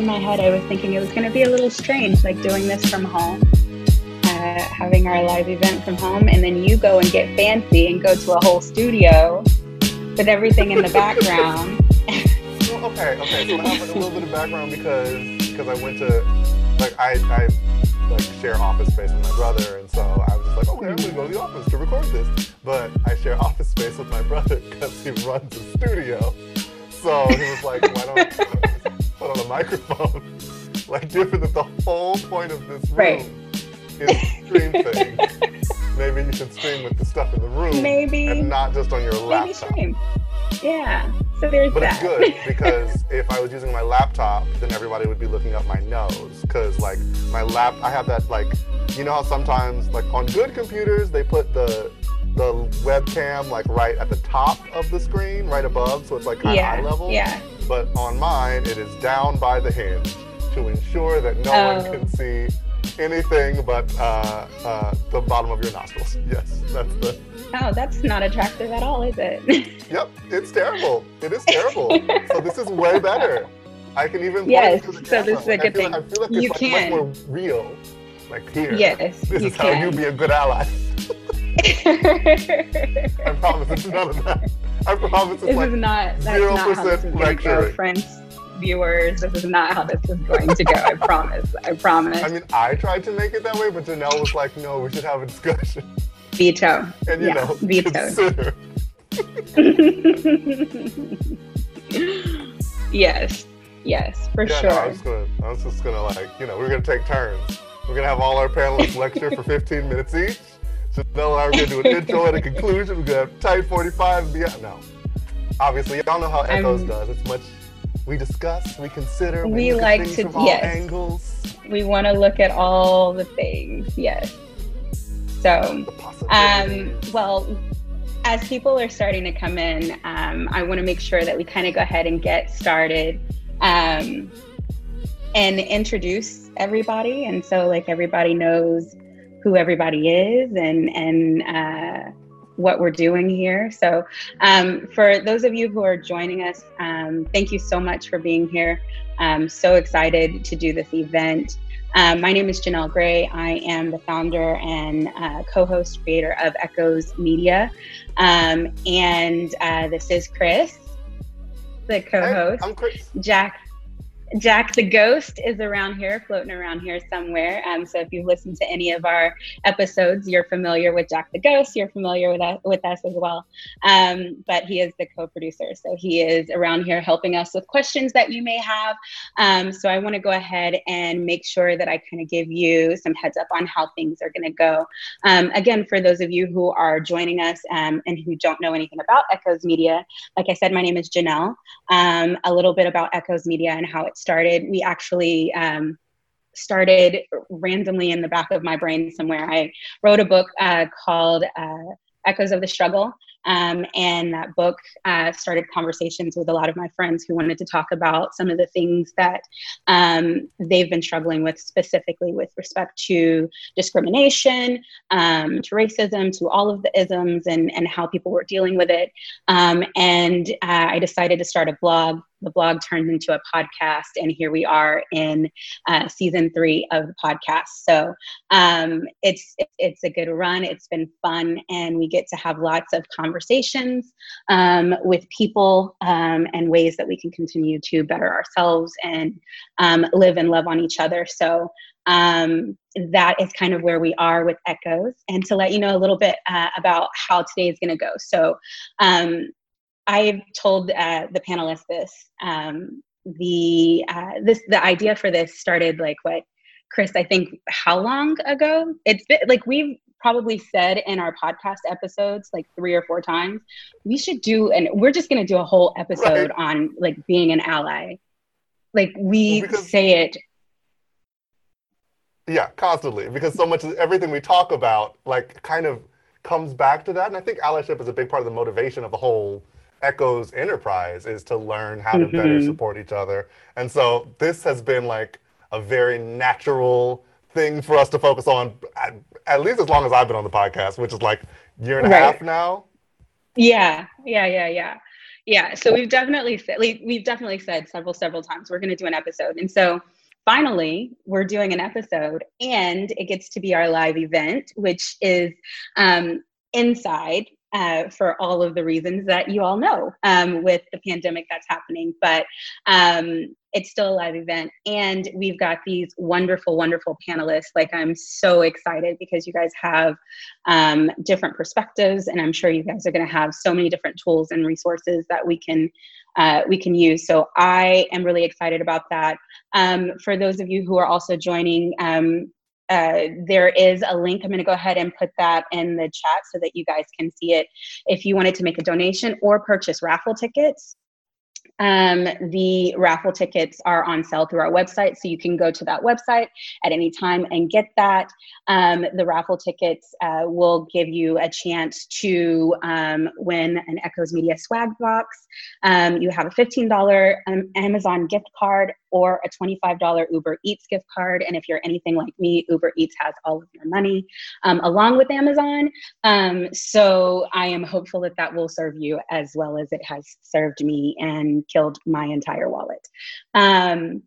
in my head, I was thinking it was going to be a little strange, like doing this from home, uh, having our live event from home, and then you go and get fancy and go to a whole studio with everything in the background. well, okay, okay. So I have like a little bit of background because because I went to like I I like share office space with my brother, and so I was just like, okay, I'm gonna go to the office to record this. But I share office space with my brother because he runs a studio. So he was like, why don't on a microphone? like, given that the whole point of this room Right. is stream things, maybe you should stream with the stuff in the room Maybe- and not just on your laptop. Maybe stream. Yeah. So there's But that. it's good because if I was using my laptop, then everybody would be looking up my nose. Because like my lap, I have that like, you know how sometimes like on good computers they put the the webcam like right at the top of the screen, right above, so it's like kind of eye yeah. level. Yeah. But on mine, it is down by the hinge to ensure that no Oh. one can see anything but uh, uh, the bottom of your nostrils. Yes, that's the. Oh, that's not attractive at all, is it? Yep, it's terrible. It is terrible. so this is way better. I can even point Yes, to the so this is a Like, good thing. I feel like You it's like can. much more real. Like here. yes. This you is how you be a good ally. I promise it's none of that. I promise it's this like is not that's not how this 0% is going lecturing. friends, viewers. This is not how this is going to go. I promise. I promise. I mean I tried to make it that way, but Janelle was like, no, we should have a discussion. Veto. And you Yeah, know, consider. yes. Yes, for Yeah, sure. no, I was gonna I was just gonna like, you know, we're gonna take turns. We're gonna have all our panelists lecture for 15 minutes each. Janelle and I are gonna do an intro and a conclusion. We're gonna have tight 45 and beyond. No. Obviously, y'all know how Echoes I'm- does. It's much we discuss, we consider, We like to- from all yes. angles. we want to look at all the things. Yes. So, Um, well, as people are starting to come in, um, I want to make sure that we kind of go ahead and get started um, and introduce everybody. And so, like, everybody knows who everybody is and, and, uh, what we're doing here. So, um, for those of you who are joining us, um, thank you so much for being here. I'm so excited to do this event. Um, my name is Janelle Gray. I am the founder and uh, co host creator of Echoes Media. Um, and uh, this is Chris, the co Hey, host. I'm Chris. Jack. Jack the Ghost is around here, floating around here somewhere. Um, so if you've listened to any of our episodes, you're familiar with Jack the Ghost. You're familiar with us, with us as well. Um, but he is the co-producer, so he is around here helping us with questions that you may have. Um, so I want to go ahead and make sure that I kind of give you some heads up on how things are going to go. Um, again, for those of you who are joining us um, and who don't know anything about Echoes Media, like I said, my name is Janelle. Um, a little bit about Echoes Media and how it started. We actually um, started randomly in the back of my brain somewhere. I wrote a book uh, called uh, Echoes of the Struggle. Um, and that book uh, started conversations with a lot of my friends who wanted to talk about some of the things that um, they've been struggling with, specifically with respect to discrimination, um, to racism, to all of the isms, and, and how people were dealing with it. Um, and uh, I decided to start a blog. The blog turned into a podcast, and here we are in uh, season three of the podcast. So um, it's it's a good run. It's been fun, and we get to have lots of conversations um, with people um, and ways that we can continue to better ourselves and um, live and love on each other. So um, that is kind of where we are with Echoes. And to let you know a little bit uh, about how today is going to go. So um, I've told uh, the panelists this. Um, the uh, this the idea for this started like what Chris, I think how long ago? It's been like we've probably said in our podcast episodes like three or four times, we should do and we're just gonna do a whole episode Right. on like being an ally. Like we because- say it Yeah, constantly. Because so much of everything we talk about, like, kind of comes back to that. And I think allyship is a big part of the motivation of the whole Echoes enterprise is to learn how to better Mhm. support each other. And so this has been like a very natural thing for us to focus on, at, at least as long as I've been on the podcast, which is like year and a Right. half now. Yeah, yeah, yeah, yeah. Yeah, so we've definitely said we've definitely said several several times we're going to do an episode, and so finally we're doing an episode, and it gets to be our live event, which is um, inside uh, for all of the reasons that you all know um, with the pandemic that's happening. But um, it's still a live event. And we've got these wonderful, wonderful panelists. Like, I'm so excited because you guys have um, different perspectives. And I'm sure you guys are going to have so many different tools and resources that we can. Uh, we can use. So I am really excited about that. Um, for those of you who are also joining, um, uh, there is a link. I'm going to go ahead and put that in the chat so that you guys can see it. If you wanted to make a donation or purchase raffle tickets, um, the raffle tickets are on sale through our website, so you can go to that website at any time and get that. Um, the raffle tickets uh, will give you a chance to um, win an Echoes Media swag box. Um, you have a $15 um, Amazon gift card or a $25 Uber Eats gift card. And if you're anything like me, Uber Eats has all of your money um, along with Amazon. So I am hopeful that that will serve you as well as it has served me and killed my entire wallet. Um,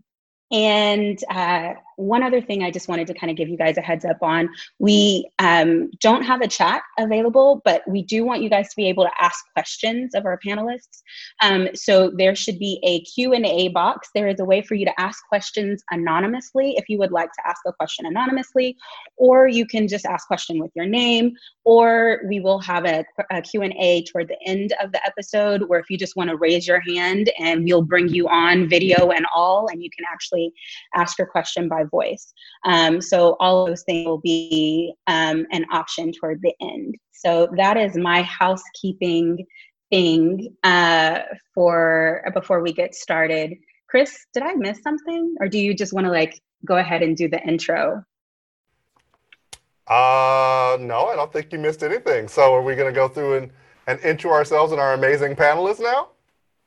and uh, one other thing I just wanted to kind of give you guys a heads up on. We um, don't have a chat available, but we do want you guys to be able to ask questions of our panelists. Um, so there should be a Q&A box. There is a way for you to ask questions anonymously if you would like to ask a question anonymously, or you can just ask question with your name, or we will have a, a Q&A toward the end of the episode where if you just want to raise your hand and we'll bring you on video and all, and you can actually ask your question by voice. Um, so all those things will be um, an option toward the end. So that is my housekeeping thing uh, for before we get started. Chris, did I miss something, or do you just want to like go ahead and do the intro? Uh, no, I don't think you missed anything. So are we going to go through and, and intro ourselves and our amazing panelists now?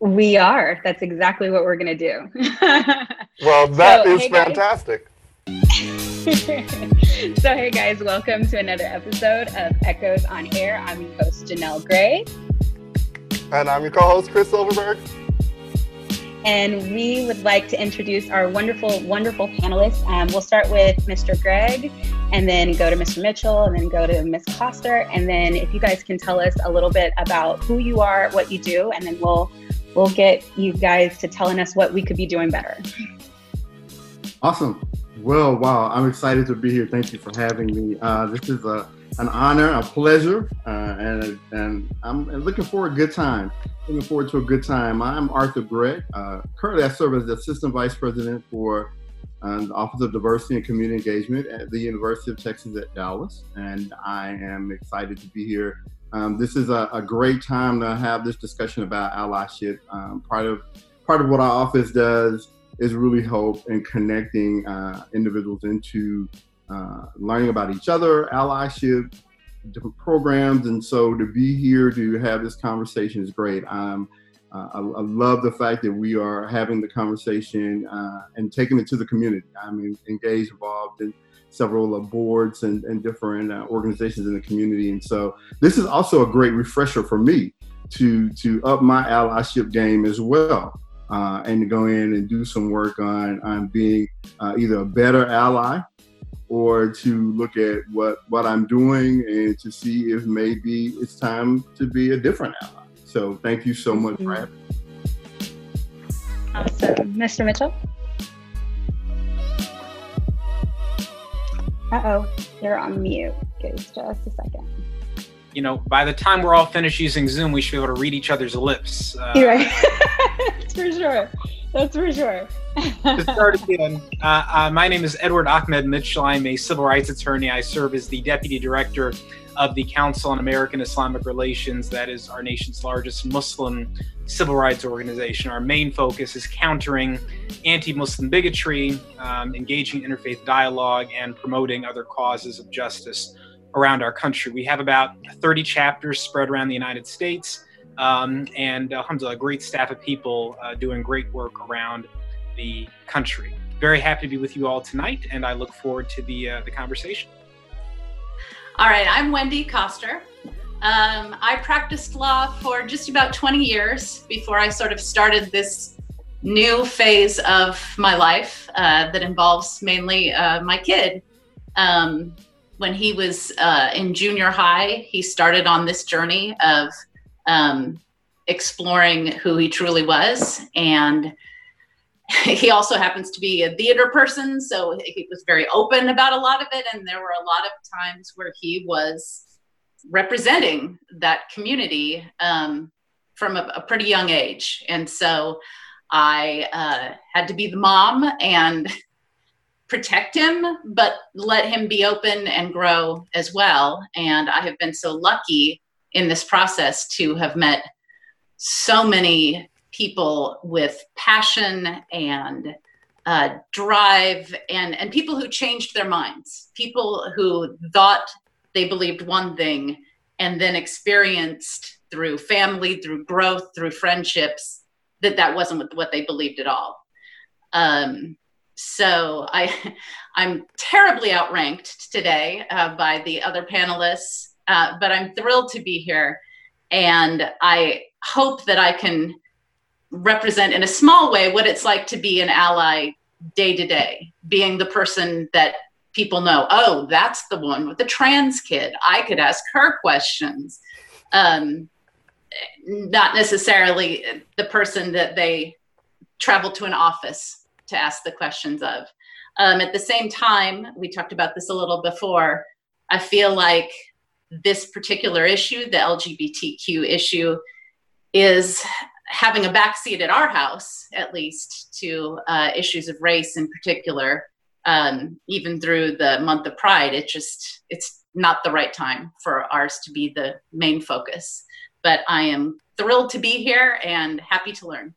We are. That's exactly what we're going to do. well, that so, is hey fantastic. so, hey guys, welcome to another episode of Echoes on Air. I'm your host, Janelle Gray. And I'm your co host, Chris Silverberg. And we would like to introduce our wonderful, wonderful panelists. Um, we'll start with Mr. Gregg, and then go to Mr. Mitchell, and then go to Ms. Koster. And then, if you guys can tell us a little bit about who you are, what you do, and then we'll we'll get you guys to telling us what we could be doing better. Awesome. Well, wow, I'm excited to be here. Thank you for having me. Uh, this is a, an honor, a pleasure, uh, and, and I'm looking for a good time. Looking forward to a good time. I'm Arthur Gregg. Uh, currently, I serve as the Assistant Vice President for uh, the Office of Diversity and Community Engagement at the University of Texas at Dallas, and I am excited to be here um, this is a, a, great time to have this discussion about allyship. Um, part of part of what our office does is really help in connecting uh, individuals into uh, learning about each other, allyship, different programs, and so to be here to have this conversation is great. Um, uh, I, I, love the fact that we are having the conversation uh, and taking it to the community. I mean, engaged, involved, and several boards and, and different uh, organizations in the community. And so this is also a great refresher for me to to up my allyship game as well. Uh, and to go in and do some work on on being uh, either a better ally or to look at what what I'm doing and to see if maybe it's time to be a different ally. So thank you so much for having me. Awesome. Mr. Mitchell? Uh oh, you're on mute. Give us just a second. You know, by the time we're all finished using Zoom, we should be able to read each other's lips. Uh, You're right. That's for sure. That's for sure. to start again, uh, uh, my name is Edward Ahmed Mitchell. I'm a civil rights attorney. I serve as the deputy director of the Council on American Islamic Relations, that is our nation's largest Muslim civil rights organization. Our main focus is countering anti Muslim bigotry, um, engaging interfaith dialogue, and promoting other causes of justice around our country. We have about 30 chapters spread around the United States, um, and alhamdulillah, a great staff of people uh, doing great work around the country. Very happy to be with you all tonight, and I look forward to the, uh, the conversation. All right, I'm Wendy Koster. Um, I practiced law for just about 20 years before I sort of started this new phase of my life uh, that involves mainly uh, my kid. Um, when he was uh, in junior high, he started on this journey of um, exploring who he truly was. And he also happens to be a theater person, so he was very open about a lot of it. And there were a lot of times where he was representing that community um, from a, a, pretty young age. And so I uh, had to be the mom and protect him, but let him be open and grow as well. And I have been so lucky in this process to have met so many people with passion and uh, drive and and people who changed their minds people who thought they believed one thing and then experienced through family through growth through friendships that that wasn't what they believed at all. Um, so i i'm terribly outranked today uh, by the other panelists uh, but i'm thrilled to be here. And i hope that i can represent in a small way what it's like to be an ally day to day being the person that people know, oh, that's the one with the trans kid. I could ask her questions. Um, not necessarily the person that they travel to an office to ask the questions of. Um, at the same time, we talked about this a little before. I feel like this particular issue, the LGBTQ issue, is having a backseat at our house, at least, to uh, issues of race in particular um, even through the month of Pride. It just it's not the right time for ours to be the main focus. But I am thrilled to be here and happy to learn.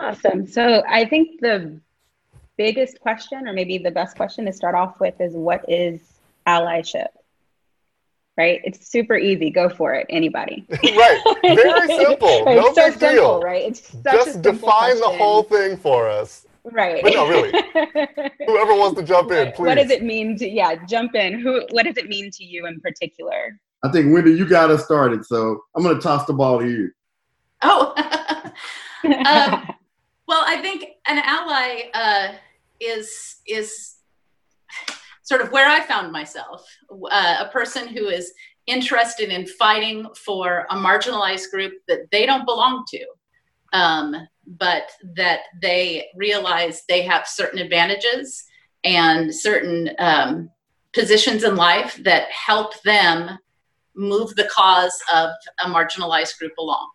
Awesome. So I think the biggest question, or maybe the best question to start off with, is what is allyship? Right? It's super easy. Go for it. Anybody. right. Very simple. right. No big simple, deal. Right. It's just define question. the whole thing for us. Right. But no, really. Whoever wants to jump in, please. What does it mean to yeah, jump in. Who what does it mean to you in particular? I think Wendy, you got us started, so I'm gonna toss the ball to you. Oh. um, well, I think an ally uh, is is sort of where I found myself, uh, a person who is interested in fighting for a marginalized group that they don't belong to. Um, but that they realize they have certain advantages and certain um, positions in life that help them move the cause of a marginalized group along.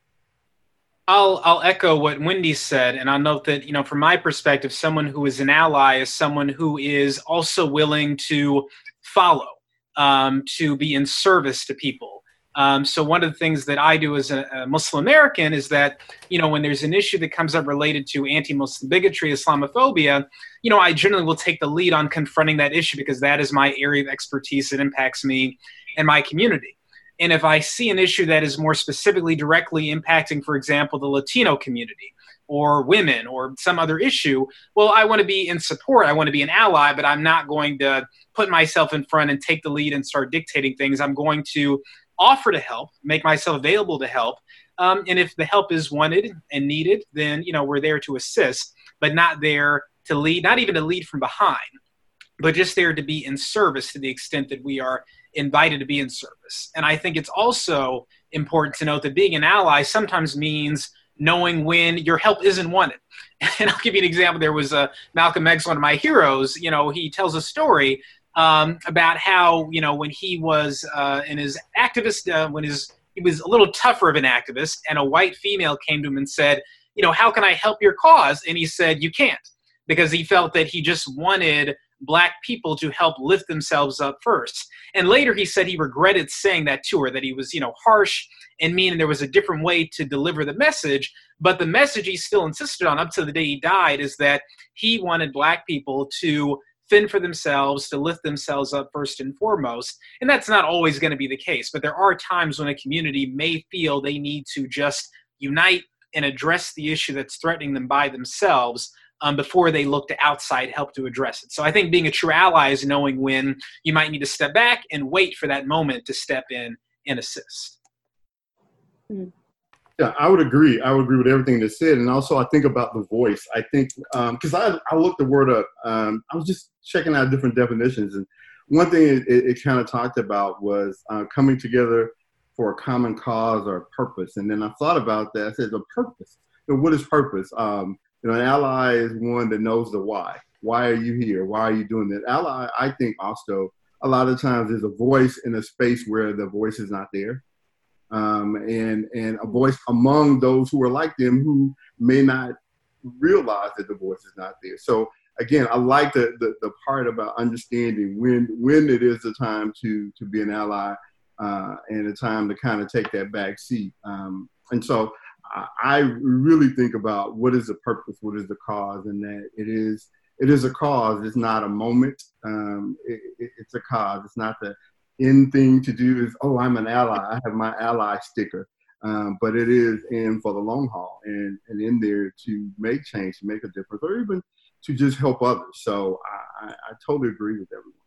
I'll I'll echo what Wendy said, and I'll note that you know, from my perspective, someone who is an ally is someone who is also willing to follow, um, to be in service to people. Um, so one of the things that I do as a, a, Muslim American is that, you know, when there's an issue that comes up related to anti-Muslim bigotry, Islamophobia, you know, I generally will take the lead on confronting that issue because that is my area of expertise that impacts me and my community. And if I see an issue that is more specifically directly impacting, for example, the Latino community or women or some other issue, well, I want to be in support. I want to be an ally, but I'm not going to put myself in front and take the lead and start dictating things. I'm going to offer to help, make myself available to help. Um, and if the help is wanted and needed, then you know we're there to assist, but not there to lead, not even to lead from behind, but just there to be in service to the extent that we are invited to be in service. And I think it's also important to note that being an ally sometimes means knowing when your help isn't wanted. And I'll give you an example. There was a uh, Malcolm X, one of my heroes. You know, he tells a story um, about how you know when he was uh, in his activist uh, when his he was a little tougher of an activist, and a white female came to him and said, you know, how can I help your cause? And he said, you can't, because he felt that he just wanted black people to help lift themselves up first. And later he said he regretted saying that to her, that he was, you know, harsh and mean, and there was a different way to deliver the message. But the message he still insisted on up to the day he died is that he wanted black people to fend for themselves, to lift themselves up first and foremost. And that's not always going to be the case, but there are times when a community may feel they need to just unite and address the issue that's threatening them by themselves um, before they look to outside help to address it. So I think being a true ally is knowing when you might need to step back and wait for that moment to step in and assist. Hmm. Yeah, I would agree. I would agree with everything that's said, and also I think about the voice. I think because um, I I looked the word up. Um, I was just checking out different definitions, and one thing it, it, it kind of talked about was uh, coming together for a common cause or purpose. And then I thought about that. I said, the purpose. So what is purpose? Um, you know, an ally is one that knows the why. Why are you here? Why are you doing that? Ally, I think also a lot of times is a voice in a space where the voice is not there. Um, and and a voice among those who are like them who may not realize that the voice is not there. So again, I like the, the, the part about understanding when when it is the time to to be an ally uh, and a time to kind of take that back seat. Um, and so I, really think about what is the purpose, what is the cause, and that it is it is a cause. It's not a moment. Um, it, it, it's a cause. It's not the end thing to do. Is oh, I'm an ally. I have my ally sticker. Um, but it is in for the long haul and, and in there to make change, to make a difference, or even to just help others. So I, I, I totally agree with everyone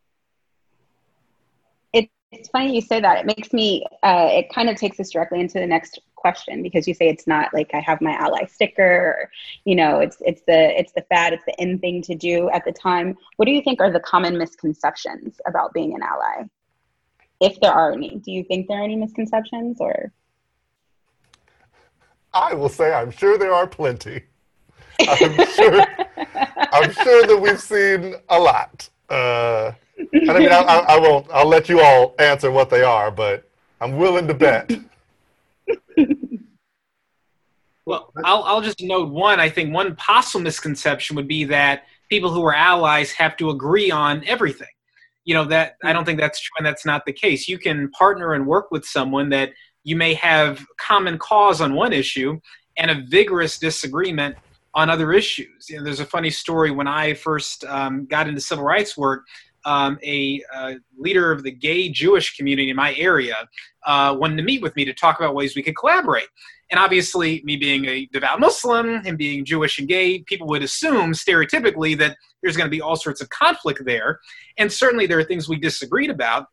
it's funny you say that. It makes me. Uh, it kind of takes us directly into the next question because you say it's not like I have my ally sticker. Or, you know, it's it's the it's the fad. It's the in thing to do at the time. What do you think are the common misconceptions about being an ally, if there are any? Do you think there are any misconceptions or? I will say I'm sure there are plenty. I'm sure. I'm sure that we've seen a lot. Uh, and I mean, I, I, I, won't. I'll let you all answer what they are, but I'm willing to bet. Well, I'll, I'll just note one. I think one possible misconception would be that people who are allies have to agree on everything. You know that I don't think that's true, and that's not the case. You can partner and work with someone that you may have common cause on one issue and a vigorous disagreement on other issues. You know, there's a funny story when I first um, got into civil rights work um, a, a, leader of the gay Jewish community in my area uh, wanted to meet with me to talk about ways we could collaborate. And obviously, me being a devout Muslim and being Jewish and gay, people would assume stereotypically that there's going to be all sorts of conflict there. And certainly, there are things we disagreed about.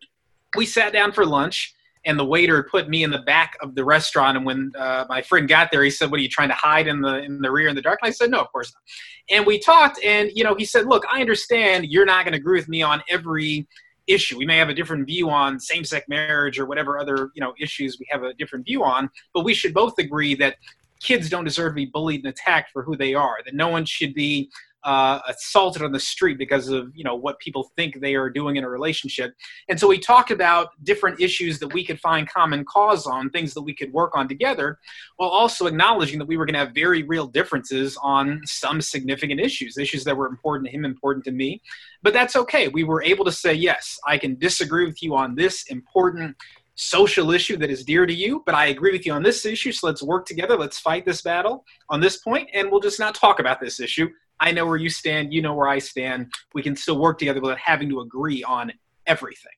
We sat down for lunch and the waiter put me in the back of the restaurant. And when uh, my friend got there, he said, "What are you trying to hide in the in the rear in the dark?" And I said, "No, of course not." And we talked, and you know, he said, "Look, I understand you're not going to agree with me on every." issue we may have a different view on same-sex marriage or whatever other you know issues we have a different view on but we should both agree that kids don't deserve to be bullied and attacked for who they are that no one should be uh, assaulted on the street because of you know what people think they are doing in a relationship and so we talked about different issues that we could find common cause on things that we could work on together while also acknowledging that we were going to have very real differences on some significant issues issues that were important to him important to me but that's okay we were able to say yes i can disagree with you on this important social issue that is dear to you, but I agree with you on this issue. So let's work together. Let's fight this battle on this point, and we'll just not talk about this issue. I know where you stand, you know where I stand. We can still work together without having to agree on everything.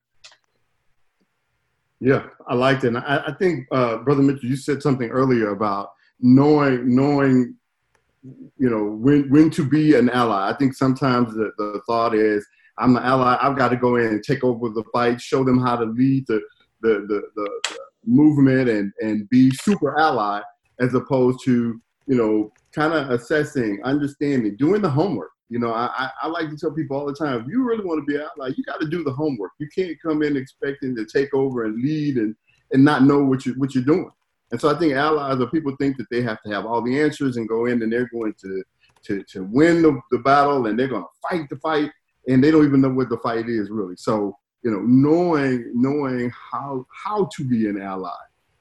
Yeah, I liked it. And I, I think, uh, Brother Mitchell, you said something earlier about knowing, knowing, you know, when when to be an ally. I think sometimes the, the thought is, I'm an ally. I've got to go in and take over the fight, show them how to lead the the the, the, the movement, and and be super ally, as opposed to you know kind of assessing, understanding, doing the homework. You know, I, I like to tell people all the time, if you really want to be out, like you got to do the homework. You can't come in expecting to take over and lead and, and not know what you what you're doing. And so I think allies or people think that they have to have all the answers and go in and they're going to to, to win the, the battle and they're going to fight the fight and they don't even know what the fight is really. So you know, knowing knowing how how to be an ally,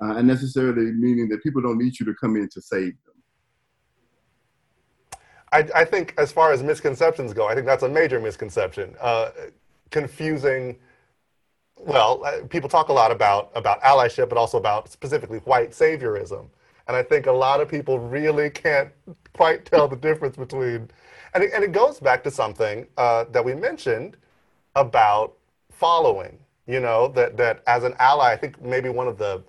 uh, and necessarily meaning that people don't need you to come in to save. I, I, think as far as misconceptions go, I think that's a major misconception. Uh, confusing. Well, uh, people talk a lot about about allyship, but also about specifically white saviorism, and I think a lot of people really can't quite tell the difference between. And it, and it goes back to something uh, that we mentioned about following. You know that that as an ally, I think maybe one of the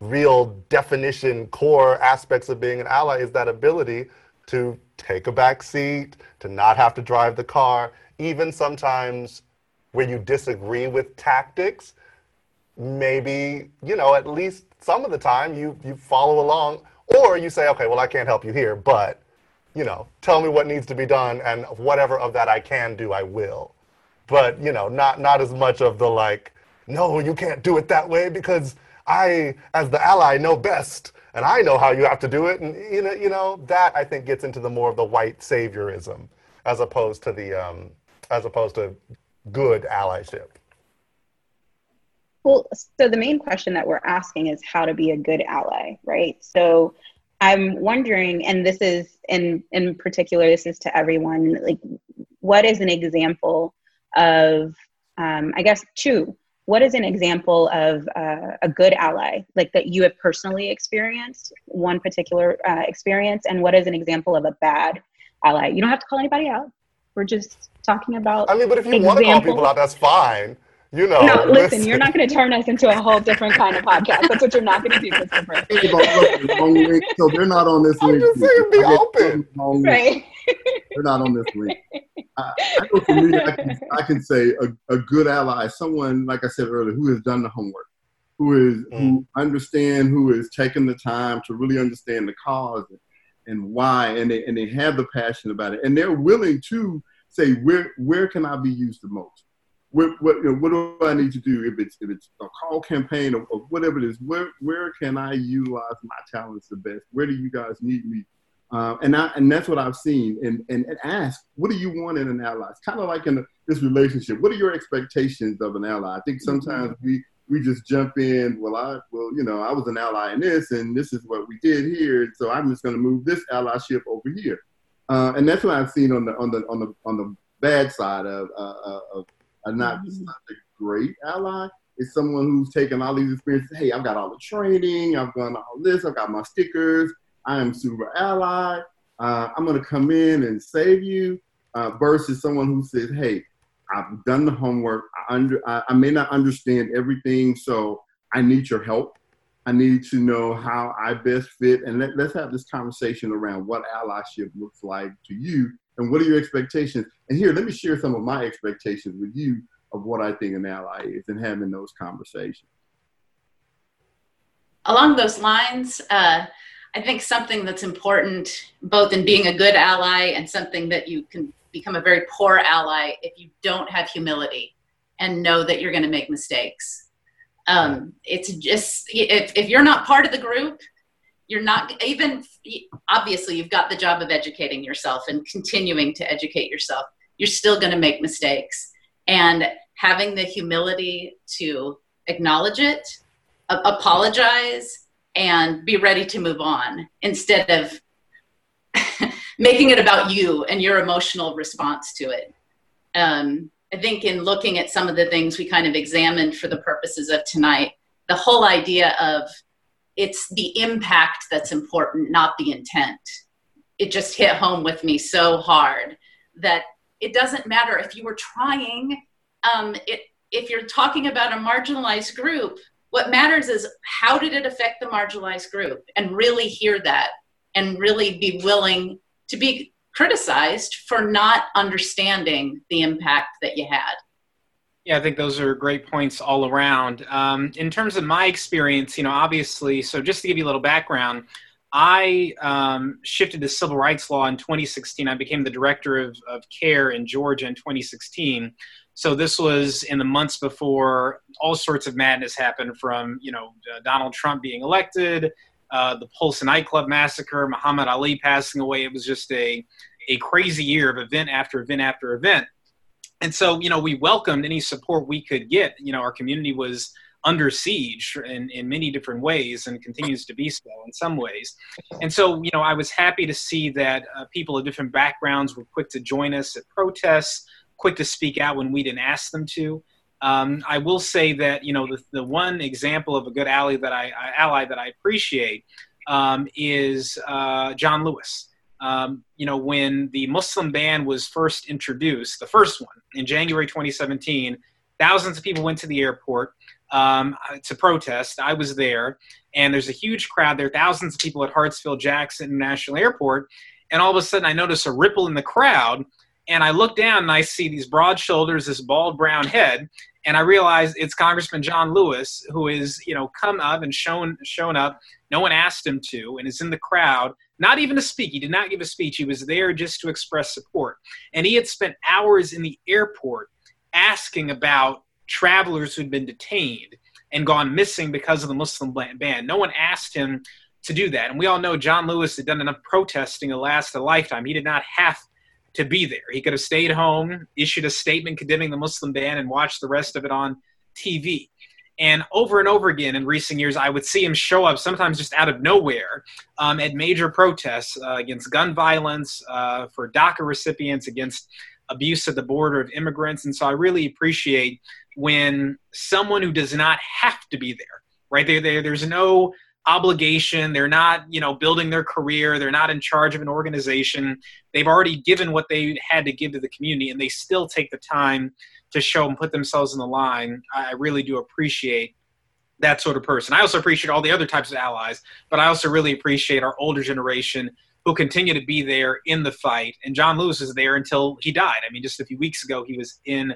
real definition core aspects of being an ally is that ability to take a back seat, to not have to drive the car, even sometimes where you disagree with tactics, maybe you know at least some of the time you you follow along, or you say, okay, well I can't help you here, but you know, tell me what needs to be done, and whatever of that I can do, I will. But you know, not not as much of the like, no, you can't do it that way because I, as the ally, know best, and I know how you have to do it, and you know, you know that I think gets into the more of the white saviorism as opposed to the um, as opposed to good allyship. Well, so the main question that we're asking is how to be a good ally, right? So I'm wondering, and this is in in particular, this is to everyone. Like, what is an example of? Um, I guess two. What is an example of uh, a good ally, like that you have personally experienced one particular uh, experience, and what is an example of a bad ally? You don't have to call anybody out. We're just talking about. I mean, but if you want to call people out, that's fine you know. No, listen, you're not going to turn us into a whole different kind of podcast. That's what you're not going to do, Christopher. so they're not on this I'm link. Just saying, be open. Right. They're not on this link. I, I know for me, I can, I can say a, a, good ally, someone like I said earlier, who has done the homework, who is mm. who understand, who is taking the time to really understand the cause and, and why, and they and they have the passion about it, and they're willing to say where where can I be used the most what what, you know, what do I need to do if it's if it's a call campaign or, or, whatever it is? Where where can I utilize my talents the best? Where do you guys need me? Uh, and I, and that's what I've seen. And, and and ask, what do you want in an ally? It's kind of like in a, this relationship. What are your expectations of an ally? I think sometimes mm-hmm. we we just jump in. Well, I well you know I was an ally in this, and this is what we did here. So I'm just going to move this allyship over here. Uh, and that's what I've seen on the on the on the on the bad side of, uh, uh of not mm-hmm. such a great ally. It's someone who's taken all these experiences. Hey, I've got all the training. I've done all this. I've got my stickers. I am super ally. Uh, I'm going to come in and save you. Uh, versus someone who says, "Hey, I've done the homework. I, under, I, I may not understand everything, so I need your help. I need to know how I best fit, and let, us have this conversation around what allyship looks like to you and what are your expectations? And here, let me share some of my expectations with you of what I think an ally is and having those conversations. Along those lines, uh, I think something that's important, both in being a good ally and something that you can become a very poor ally if you don't have humility and know that you're going to make mistakes. Um, it's just if, if you're not part of the group you're not even obviously you've got the job of educating yourself and continuing to educate yourself. You're still going to make mistakes. And having the humility to acknowledge it apologize and be ready to move on instead of making it about you and your emotional response to it. Um, i think in looking at some of the things we kind of examined for the purposes of tonight the whole idea of it's the impact that's important, not the intent. It just hit home with me so hard that it doesn't matter if you were trying. Um, it, if you're talking about a marginalized group, what matters is how did it affect the marginalized group, and really hear that, and really be willing to be criticized for not understanding the impact that you had. Yeah, I think those are great points all around. Um, in terms of my experience, you know, obviously, so just to give you a little background, I um, shifted to civil rights law in 2016. I became the director of, of CAIR in Georgia in 2016. So this was in the months before all sorts of madness happened from, you know, uh, Donald Trump being elected, uh, the Pulse nightclub massacre, Muhammad Ali passing away. It was just a, a crazy year of event after event after event and so you know we welcomed any support we could get. You know our community was under siege in, in many different ways and continues to be so in some ways. And so you know i was happy to see that uh, people of different backgrounds were quick to join us at protests quick to speak out when we didn't ask them to. Um, i will say that you know the, the one example of a good ally that i, I ally that i appreciate um, is uh, john lewis um, you know, when the Muslim ban was first introduced, the first one in January 2017, thousands of people went to the airport um, to protest. I was there, and there's a huge crowd there, thousands of people at Hartsfield Jackson International Airport. And all of a sudden, I notice a ripple in the crowd, and I look down and I see these broad shoulders, this bald brown head, and I realized it's Congressman John Lewis who is, you know, come up and shown shown up. No one asked him to, and is in the crowd, not even to speak. He did not give a speech. He was there just to express support, and he had spent hours in the airport asking about travelers who'd been detained and gone missing because of the Muslim ban. No one asked him to do that, and we all know John Lewis had done enough protesting to last a lifetime. He did not have to be there. He could have stayed home, issued a statement condemning the Muslim ban, and watched the rest of it on TV. And over and over again in recent years, I would see him show up, sometimes just out of nowhere, um, at major protests uh, against gun violence, uh, for DACA recipients, against abuse at the border of immigrants. And so I really appreciate when someone who does not have to be there, right? There, there there's no obligation. They're not, you know, building their career. They're not in charge of an organization. They've already given what they had to give to the community, and they still take the time to show and put themselves in the line. I really do appreciate that sort of person. I also appreciate all the other types of allies, but I also really appreciate our older generation who continue to be there in the fight. And John Lewis is there until he died. I mean, just a few weeks ago, he was in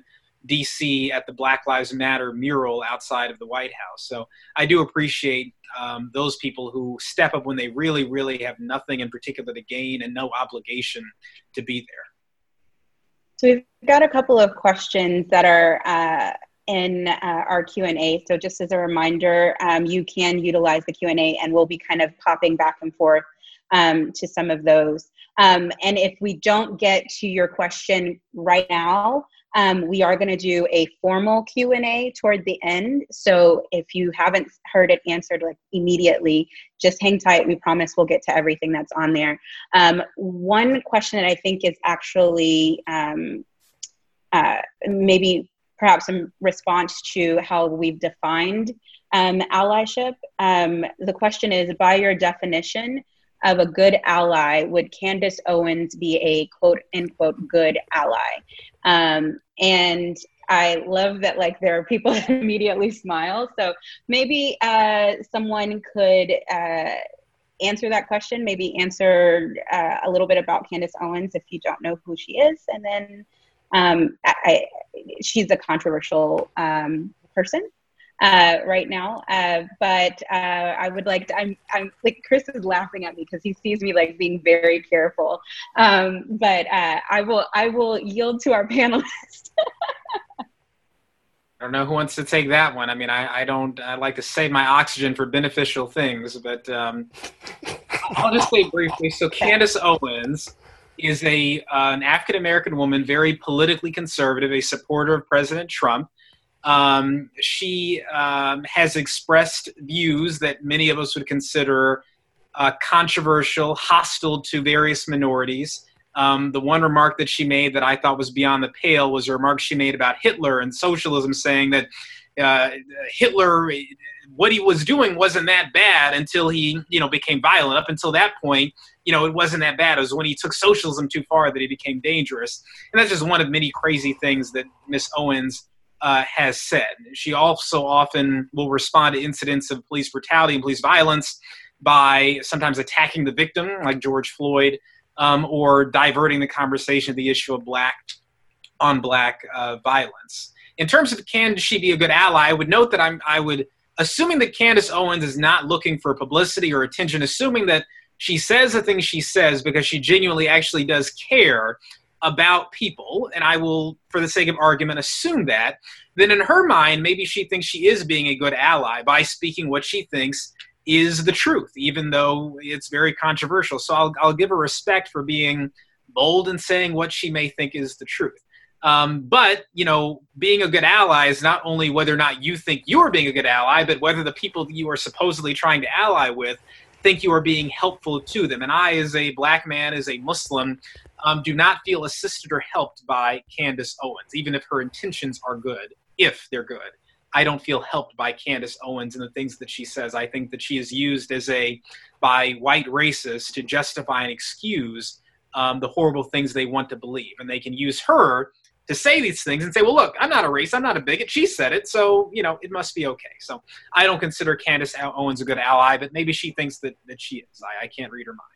DC at the Black Lives Matter mural outside of the White House. So I do appreciate um, those people who step up when they really, really have nothing in particular to gain and no obligation to be there. So we've got a couple of questions that are uh, in uh, our Q&A. So just as a reminder, um, you can utilize the Q&A and we'll be kind of popping back and forth um, to some of those. Um, and if we don't get to your question right now, um, we are going to do a formal q&a toward the end. So if you haven't heard it answered like immediately just hang tight. We promise we'll get to everything that's on there. Um, one question that i think is actually um, uh, maybe perhaps in response to how we've defined um, allyship um, the question is by your definition of a good ally, would Candace Owens be a quote unquote good ally? Um, and I love that like there are people that immediately smile. So maybe uh, someone could uh, answer that question. Maybe answer uh, a little bit about Candace Owens if you don't know who she is, and then um, I, I, she's a controversial um, person uh, right now. Uh, but uh, I would like to, I'm, I'm like, Chris is laughing at me because he sees me like being very careful. Um, but uh, I will, I will yield to our panelists. I don't know who wants to take that one. I mean, I, I don't, I like to save my oxygen for beneficial things, but um, I'll just say briefly. So Candace Owens is a, uh, an African American woman, very politically conservative, a supporter of President Trump. Um, she um, has expressed views that many of us would consider uh, controversial, hostile to various minorities. Um, the one remark that she made that I thought was beyond the pale was a remark she made about Hitler and socialism, saying that uh, Hitler, what he was doing wasn't that bad until he, you know, became violent. Up until that point, you know, it wasn't that bad. It was when he took socialism too far that he became dangerous. And that's just one of many crazy things that Miss Owens uh, has said. She also often will respond to incidents of police brutality and police violence by sometimes attacking the victim, like George Floyd, um, or diverting the conversation to the issue of black on black uh, violence. In terms of can she be a good ally, I would note that I'm, I would, assuming that Candace Owens is not looking for publicity or attention, assuming that she says the things she says because she genuinely actually does care about people, and I will, for the sake of argument, assume that, then in her mind, maybe she thinks she is being a good ally by speaking what she thinks is the truth, even though it's very controversial. So I'll, I'll give her respect for being bold and saying what she may think is the truth. Um, but you know, being a good ally is not only whether or not you think you are being a good ally, but whether the people that you are supposedly trying to ally with think you are being helpful to them. And I, as a black man, as a Muslim, um, do not feel assisted or helped by Candace Owens, even if her intentions are good, if they're good. I don't feel helped by Candace Owens and the things that she says. I think that she is used as a by white racists to justify and excuse um, the horrible things they want to believe, and they can use her to say these things and say, "Well, look, I'm not a race. I'm not a bigot. She said it, so you know it must be okay." So I don't consider Candace Owens a good ally, but maybe she thinks that that she is. I, I can't read her mind.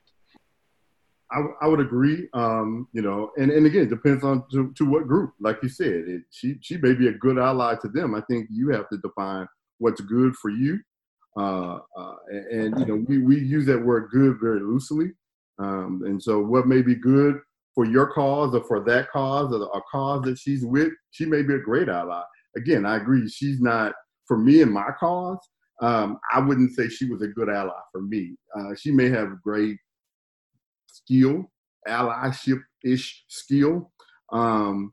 I, I would agree. Um, you know, and, and again, it depends on to, to what group. Like you said, it, she she may be a good ally to them. I think you have to define what's good for you. Uh, uh, and, and, you know, we, we use that word good very loosely. Um, and so, what may be good for your cause or for that cause or a cause that she's with, she may be a great ally. Again, I agree. She's not for me and my cause. Um, I wouldn't say she was a good ally for me. Uh, she may have great skill, allyship ish skill, um,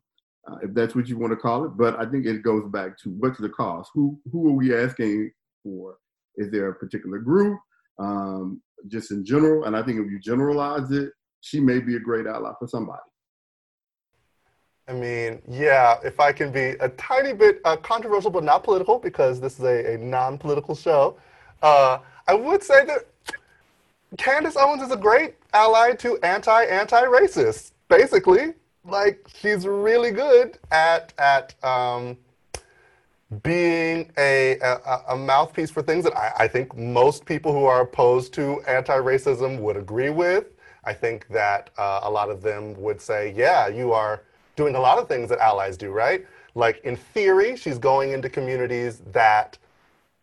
uh, if that's what you want to call it. But I think it goes back to what's the cause? Who who are we asking for? Is there a particular group? Um, just in general, and I think if you generalize it, she may be a great ally for somebody. I mean, yeah, if I can be a tiny bit uh, controversial but not political, because this is a, a non political show, uh, I would say that Candace Owens is a great ally to anti anti racists. Basically, like she's really good at at um, being a, a, a mouthpiece for things that I, I think most people who are opposed to anti racism would agree with. I think that uh, a lot of them would say, yeah, you are doing a lot of things that allies do, right? Like in theory, she's going into communities that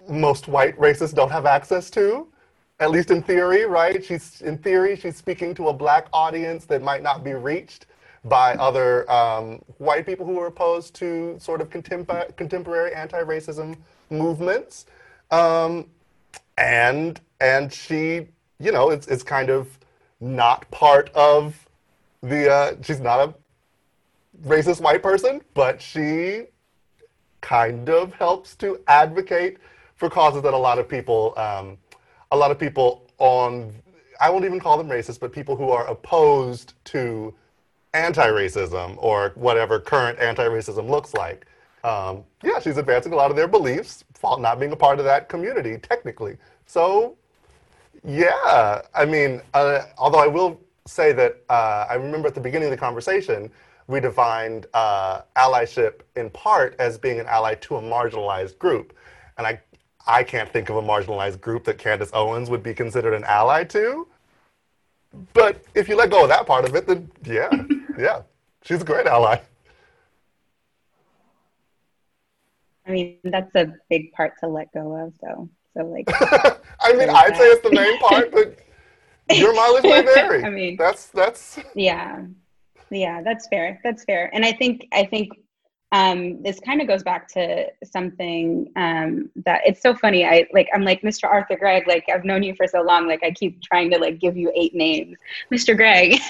most white racists don't have access to at least in theory, right? She's in theory she's speaking to a black audience that might not be reached by other um, white people who are opposed to sort of contempor- contemporary anti-racism movements, um, and and she, you know, it's it's kind of not part of the. Uh, she's not a racist white person, but she kind of helps to advocate for causes that a lot of people. Um, a lot of people on, I won't even call them racist, but people who are opposed to anti-racism or whatever current anti-racism looks like. Um, yeah, she's advancing a lot of their beliefs, not being a part of that community technically. So, yeah, I mean, uh, although I will say that uh, I remember at the beginning of the conversation, we defined uh, allyship in part as being an ally to a marginalized group. And I I can't think of a marginalized group that Candace Owens would be considered an ally to. But if you let go of that part of it, then yeah, yeah, she's a great ally. I mean, that's a big part to let go of, though. So, like, I mean, I'd that. say it's the main part, but your mileage may vary. I mean, that's that's yeah, yeah, that's fair. That's fair. And I think I think um, this kind of goes back to something um, that it's so funny. I like I'm like Mr. Arthur Gregg. Like I've known you for so long. Like I keep trying to like give you eight names, Mr. Gregg.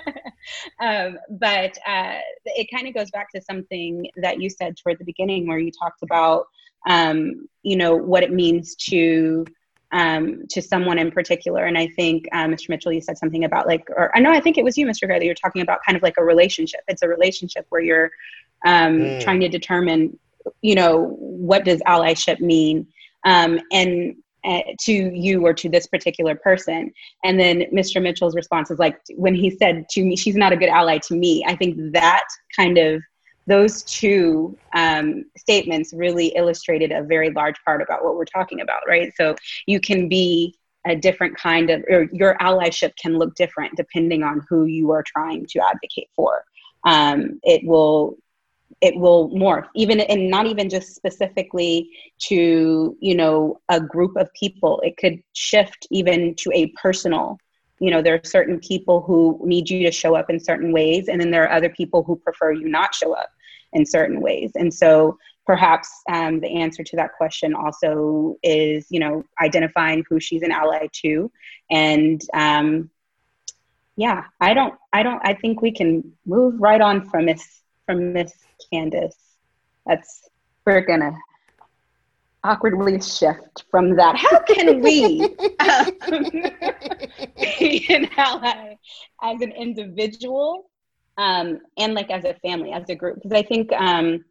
um, but uh, it kind of goes back to something that you said toward the beginning, where you talked about um, you know what it means to um, to someone in particular. And I think, uh, Mr. Mitchell, you said something about like, or I know, I think it was you, Mr. Gregg, that you're talking about kind of like a relationship. It's a relationship where you're um, mm. trying to determine, you know, what does allyship mean, um, and uh, to you or to this particular person. And then Mr. Mitchell's response is like when he said to me, "She's not a good ally to me." I think that kind of those two um, statements really illustrated a very large part about what we're talking about, right? So you can be a different kind of, or your allyship can look different depending on who you are trying to advocate for. Um, it will it will morph even and not even just specifically to you know a group of people it could shift even to a personal you know there are certain people who need you to show up in certain ways and then there are other people who prefer you not show up in certain ways and so perhaps um, the answer to that question also is you know identifying who she's an ally to and um, yeah i don't i don't i think we can move right on from miss from miss Candace. That's we're gonna awkwardly shift from that. How can we um, be an ally as an individual um, and like as a family, as a group? Because I think um,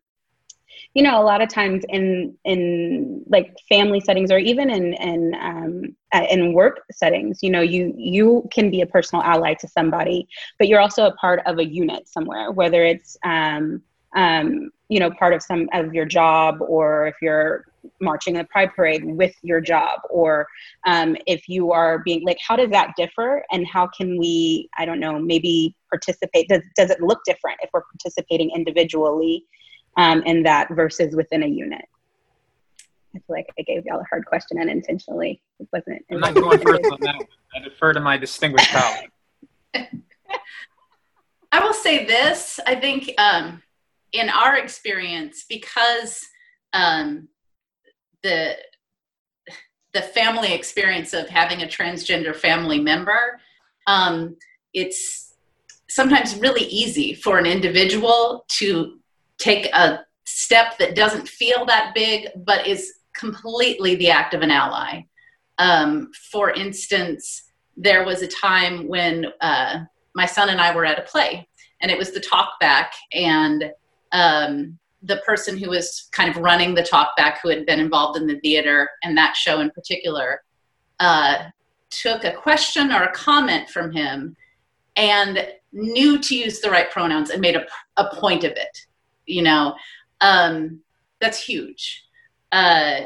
you know a lot of times in in like family settings or even in in um, uh, in work settings you know you you can be a personal ally to somebody but you're also a part of a unit somewhere whether it's um, um, you know, part of some of your job, or if you're marching in the Pride Parade with your job, or um, if you are being like, how does that differ, and how can we, I don't know, maybe participate? Does does it look different if we're participating individually um, in that versus within a unit? I feel like I gave y'all a hard question unintentionally. It wasn't. I'm not going first on that. One. I defer to my distinguished colleague. I will say this. I think um, in our experience, because um, the the family experience of having a transgender family member, um, it's sometimes really easy for an individual to take a step that doesn't feel that big, but is completely the act of an ally. Um, for instance, there was a time when uh, my son and I were at a play, and it was the talk back, and um, the person who was kind of running the talk back, who had been involved in the theater and that show in particular, uh, took a question or a comment from him and knew to use the right pronouns and made a, a point of it. You know, um, that's huge. Uh,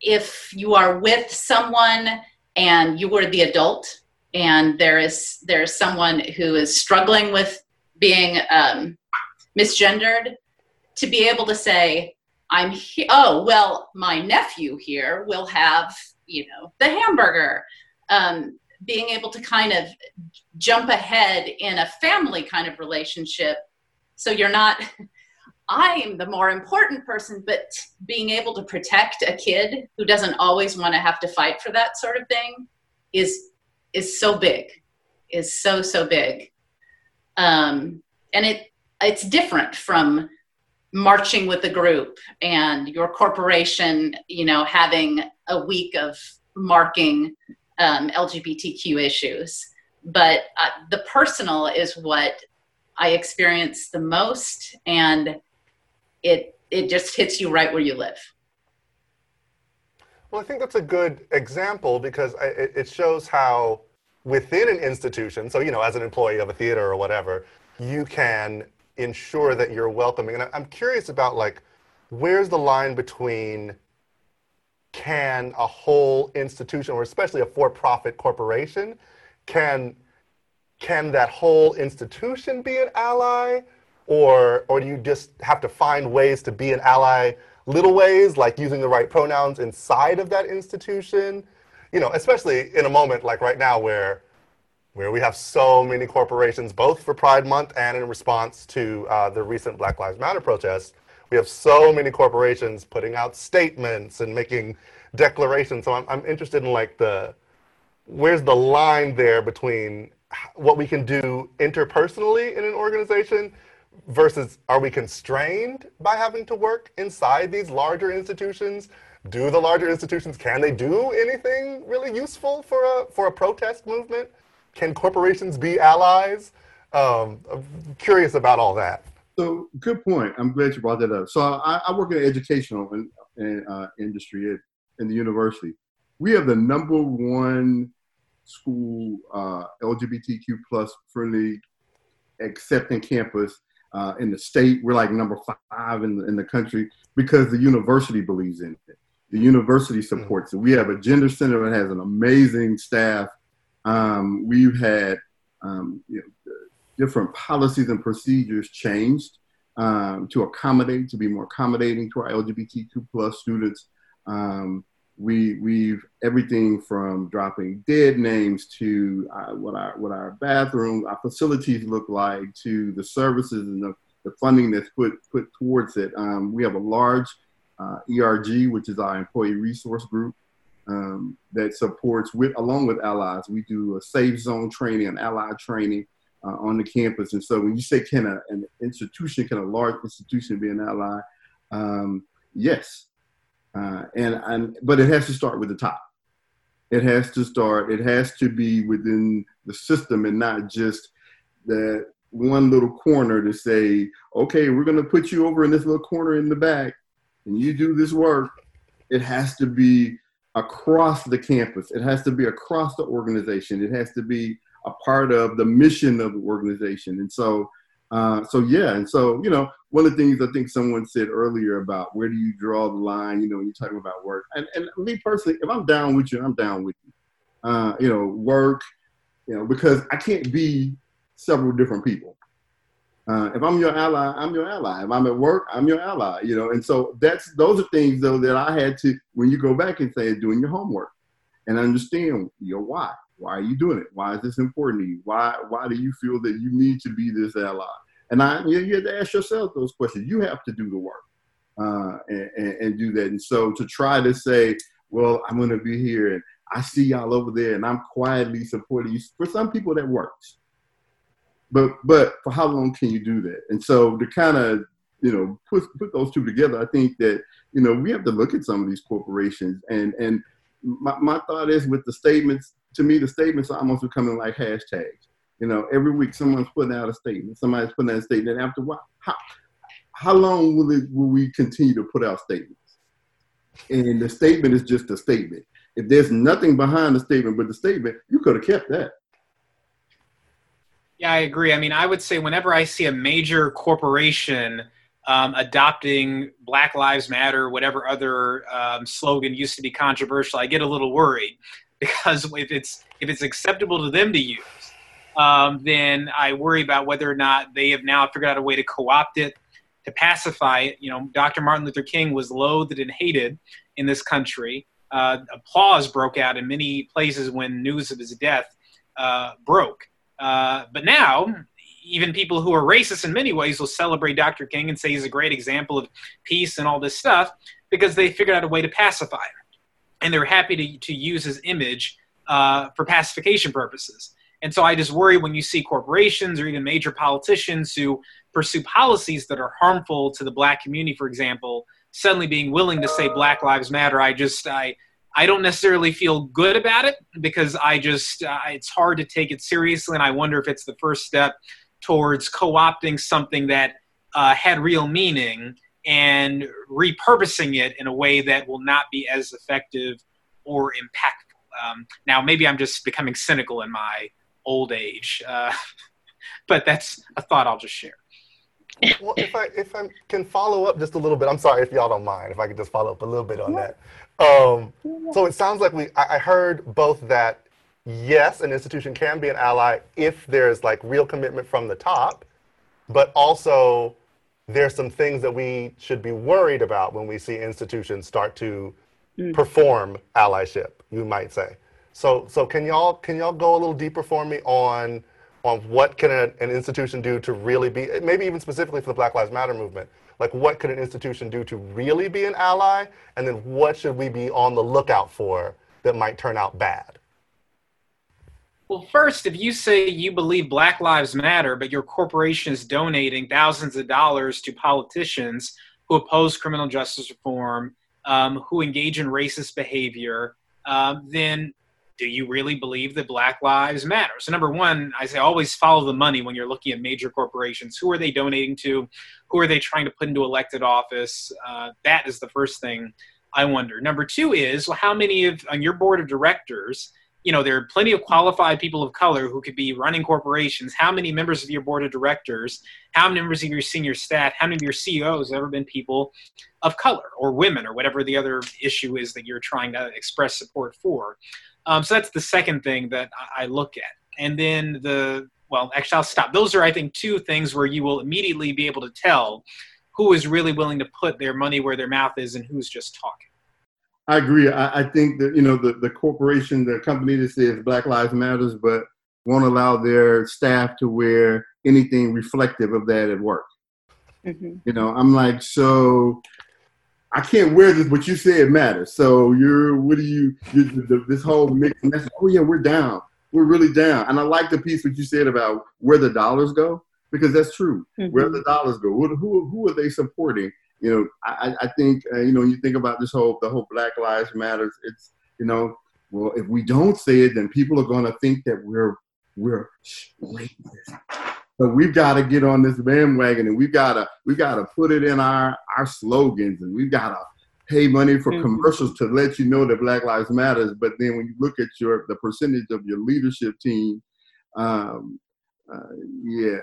if you are with someone and you are the adult and there is there is someone who is struggling with being um, misgendered to be able to say i'm he- oh well my nephew here will have you know the hamburger. Um, being able to kind of jump ahead in a family kind of relationship so you're not i'm the more important person but being able to protect a kid who doesn't always want to have to fight for that sort of thing is is so big is so so big. Um, and it it's different from marching with a group and your corporation you know having a week of marking um, lgbtq issues. But uh, the personal is what i experience the most and it it just hits you right where you live. Well i think that's a good example because it, it shows how within an institution so you know as an employee of a theater or whatever you can ensure that you're welcoming. And I'm curious about like, where's the line between can a whole institution, or especially a for-profit corporation, can can that whole institution be an ally, or or do you just have to find ways to be an ally, little ways like using the right pronouns inside of that institution? You know, especially in a moment like right now where where we have so many corporations, both for Pride Month and in response to uh, the recent Black Lives Matter protests. We have so many corporations putting out statements and making declarations. So I'm, I'm interested in like the, where's the line there between what we can do interpersonally in an organization versus are we constrained by having to work inside these larger institutions? Do the larger institutions, can they do anything really useful for a, for a protest movement? Can corporations be allies? Um, I'm curious about all that. So good point. I'm glad you brought that up. So I, I work in the educational in, in, uh, industry at, in the university. We have the number one school uh, LGBTQ plus friendly accepting campus uh, in the state. We're like number five in the, in the country because the university believes in it. The university supports mm-hmm. it. We have a gender center that has an amazing staff um, we've had um, you know, different policies and procedures changed um, to accommodate, to be more accommodating to our LGBTQ plus students. Um, we we've everything from dropping dead names to uh, what our what our bathrooms, our facilities look like, to the services and the, the funding that's put put towards it. Um, we have a large uh, ERG, which is our employee resource group, um, that supports with along with allies. We do a safe zone training and ally training uh, on the campus. And so when you say can a, an institution, can a large institution be an ally? Um, yes. Uh, and, and but it has to start with the top. It has to start. It has to be within the system and not just that one little corner to say, okay, we're going to put you over in this little corner in the back, and you do this work. It has to be across the campus. It has to be across the organization. It has to be a part of the mission of the organization. And so, uh, so yeah, and so you know, one of the things I think someone said earlier about where do you draw the line, you know, when you're talking about work. And, and me personally, if I'm down with you, I'm down with you. Uh, you know, work, you know, because I can't be several different people. Uh, if I'm your ally, I'm your ally. If I'm at work, I'm your ally. You know, and so that's those are things though that I had to when you go back and say doing your homework and understand your why. Why are you doing it? Why is this important to you? Why why do you feel that you need to be this ally? And I you, you have to ask yourself those questions. You have to do the work uh, and, and, and do that. And so to try to say, well, I'm going to be here and I see y'all over there and I'm quietly supporting you. For some people, that works. But but for how long can you do that? And so to kind of you know put put those two together, I think that you know we have to look at some of these corporations and and my, my thought is with the statements to me the statements are almost becoming like hashtags. You know, every week someone's putting out a statement. Somebody's putting out a statement. And after what? How, how long will it will we continue to put out statements? And the statement is just a statement. If there's nothing behind the statement but the statement, you could have kept that. Yeah, I agree. I mean, I would say whenever I see a major corporation um, adopting Black Lives Matter, whatever other um, slogan used to be controversial, I get a little worried because if it's if it's acceptable to them to use, um, then I worry about whether or not they have now figured out a way to co-opt it, to pacify it. You know, Dr. Martin Luther King was loathed and hated in this country. Uh, applause broke out in many places when news of his death uh, broke. Uh, but now, even people who are racist in many ways will celebrate Dr. King and say he's a great example of peace and all this stuff because they figured out a way to pacify him. And they're happy to, to use his image uh, for pacification purposes. And so I just worry when you see corporations or even major politicians who pursue policies that are harmful to the black community, for example, suddenly being willing to say Black Lives Matter. I just, I, I don't necessarily feel good about it because I just, uh, it's hard to take it seriously. And I wonder if it's the first step towards co opting something that uh, had real meaning and repurposing it in a way that will not be as effective or impactful. Um, now, maybe I'm just becoming cynical in my old age, uh, but that's a thought I'll just share. well, if I if I can follow up just a little bit, I'm sorry if y'all don't mind. If I could just follow up a little bit on that. Um, so it sounds like we, I, I heard both that yes, an institution can be an ally if there's like real commitment from the top, but also there's some things that we should be worried about when we see institutions start to mm. perform allyship, you might say. So, so can y'all can y'all go a little deeper for me on on what can a, an institution do to really be maybe even specifically for the Black Lives Matter movement? Like what could an institution do to really be an ally? And then what should we be on the lookout for that might turn out bad? Well first if you say you believe black lives matter but your corporation is donating thousands of dollars to politicians who oppose criminal justice reform um, who engage in racist behavior um, then do you really believe that Black Lives Matter? So, number one, I say always follow the money when you're looking at major corporations. Who are they donating to? Who are they trying to put into elected office? Uh, that is the first thing I wonder. Number two is well, how many of on your board of directors? You know, there are plenty of qualified people of color who could be running corporations. How many members of your board of directors, how many members of your senior staff, how many of your CEOs have ever been people of color or women or whatever the other issue is that you're trying to express support for? Um, so that's the second thing that I look at. And then the, well, actually, I'll stop. Those are, I think, two things where you will immediately be able to tell who is really willing to put their money where their mouth is and who's just talking. I agree. I, I think that, you know, the, the corporation, the company that says Black Lives Matters, but won't allow their staff to wear anything reflective of that at work. Mm-hmm. You know, I'm like, so I can't wear this, but you say it matters. So you're, what do you, this whole mixed message? Oh yeah, we're down. We're really down. And I like the piece what you said about where the dollars go because that's true. Mm-hmm. Where the dollars go? Who, who, who are they supporting? You know, I, I think uh, you know you think about this whole the whole Black Lives Matters. It's you know, well, if we don't say it, then people are going to think that we're we're racist but we've got to get on this bandwagon and we've got to we got to put it in our our slogans and we've got to pay money for mm-hmm. commercials to let you know that Black Lives Matters. But then when you look at your the percentage of your leadership team, um, uh, yeah,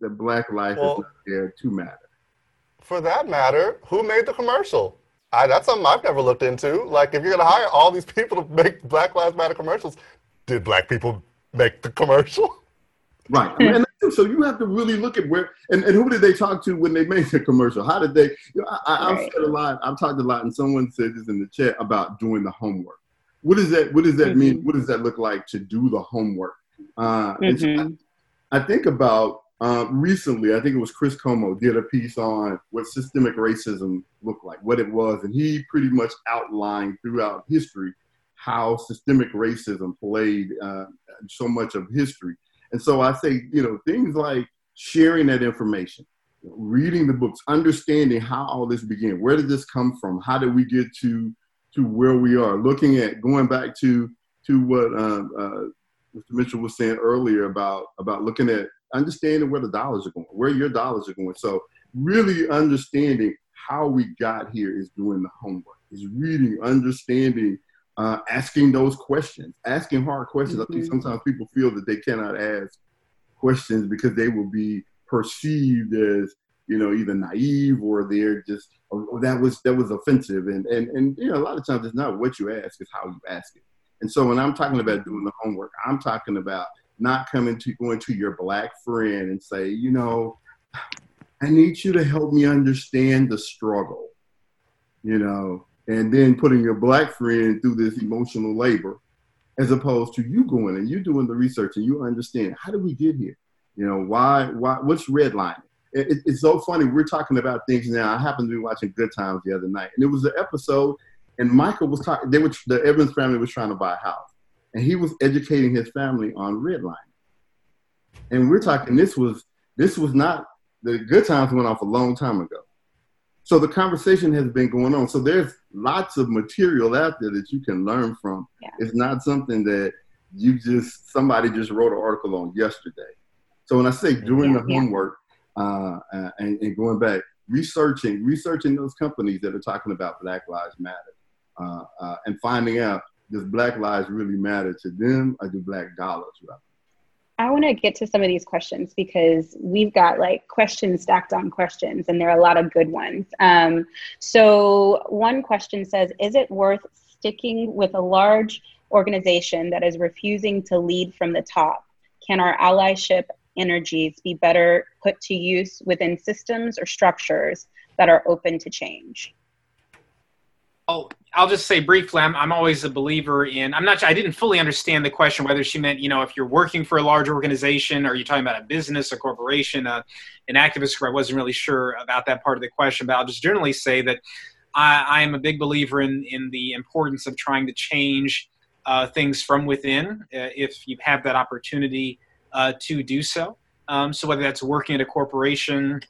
the Black life well, is not there to matter. for that matter, who made the commercial? I, that's something I've never looked into. Like, if you're going to hire all these people to make Black Lives Matter commercials, did black people make the commercial? Right. Mean, so you have to really look at where and, and who did they talk to when they made the commercial? How did they? You know, I, have right. said a lot. I've talked a lot, and someone said this in the chat about doing the homework. What does that? What does that mm-hmm. mean? What does that look like to do the homework? Uh, mm-hmm. so I, I, think about uh, recently. I think it was Chris Cuomo did a piece on what systemic racism looked like, what it was, and he pretty much outlined throughout history how systemic racism played uh, so much of history. And so I say, you know, things like sharing that information, reading the books, understanding how all this began. Where did this come from? How did we get to to where we are? Looking at going back to to what um, uh, Mr. Mitchell was saying earlier about about looking at understanding where the dollars are going, where your dollars are going. So really understanding how we got here is doing the homework, is reading, understanding uh, asking those questions, asking hard questions. Mm-hmm. I think mm-hmm. sometimes people feel that they cannot ask questions because they will be perceived as you know either naive or they're just oh, that was that was offensive and and and you know a lot of times it's not what you ask it's how you ask it and so when i'm talking about doing the homework i'm talking about not coming to going to your black friend and say you know i need you to help me understand the struggle you know and then putting your black friend through this emotional labor as opposed to you going and you doing the research and you understand how did we get here? You know why why what's redlining? It, it, it's so funny we're talking about things now. I happened to be watching good times the other night and it was an episode and michael was talking they were the evans family was trying to buy a house and he was educating his family on redlining. And we're talking this was this was not the good times went off a long time ago so the conversation has been going on. So there's lots of material out there that you can learn from. Yeah. It's not something that you just somebody just wrote an article on yesterday. So when I say doing yeah, the homework uh, uh, and, and, going back, researching researching those companies that are talking about Black Lives Matter uh, uh and finding out does Black lives really matter to them or do Black dollars rather? I want to get to some of these questions because we've got like questions stacked on questions, and there are a lot of good ones. Um, so, one question says Is it worth sticking with a large organization that is refusing to lead from the top? Can our allyship energies be better put to use within systems or structures that are open to change? Oh, I'll just say briefly, I'm, I'm always a believer in, I'm not, I didn't fully understand the question, whether she meant, you know, if you're working for a large organization, or you're talking about a business, a corporation, uh, an activist group. I wasn't really sure about that part of the question, but I'll just generally say that I, I am a big believer in, in the importance of trying to change uh, things from within uh, if you have that opportunity uh, to do so. Um, so whether that's working at a corporation,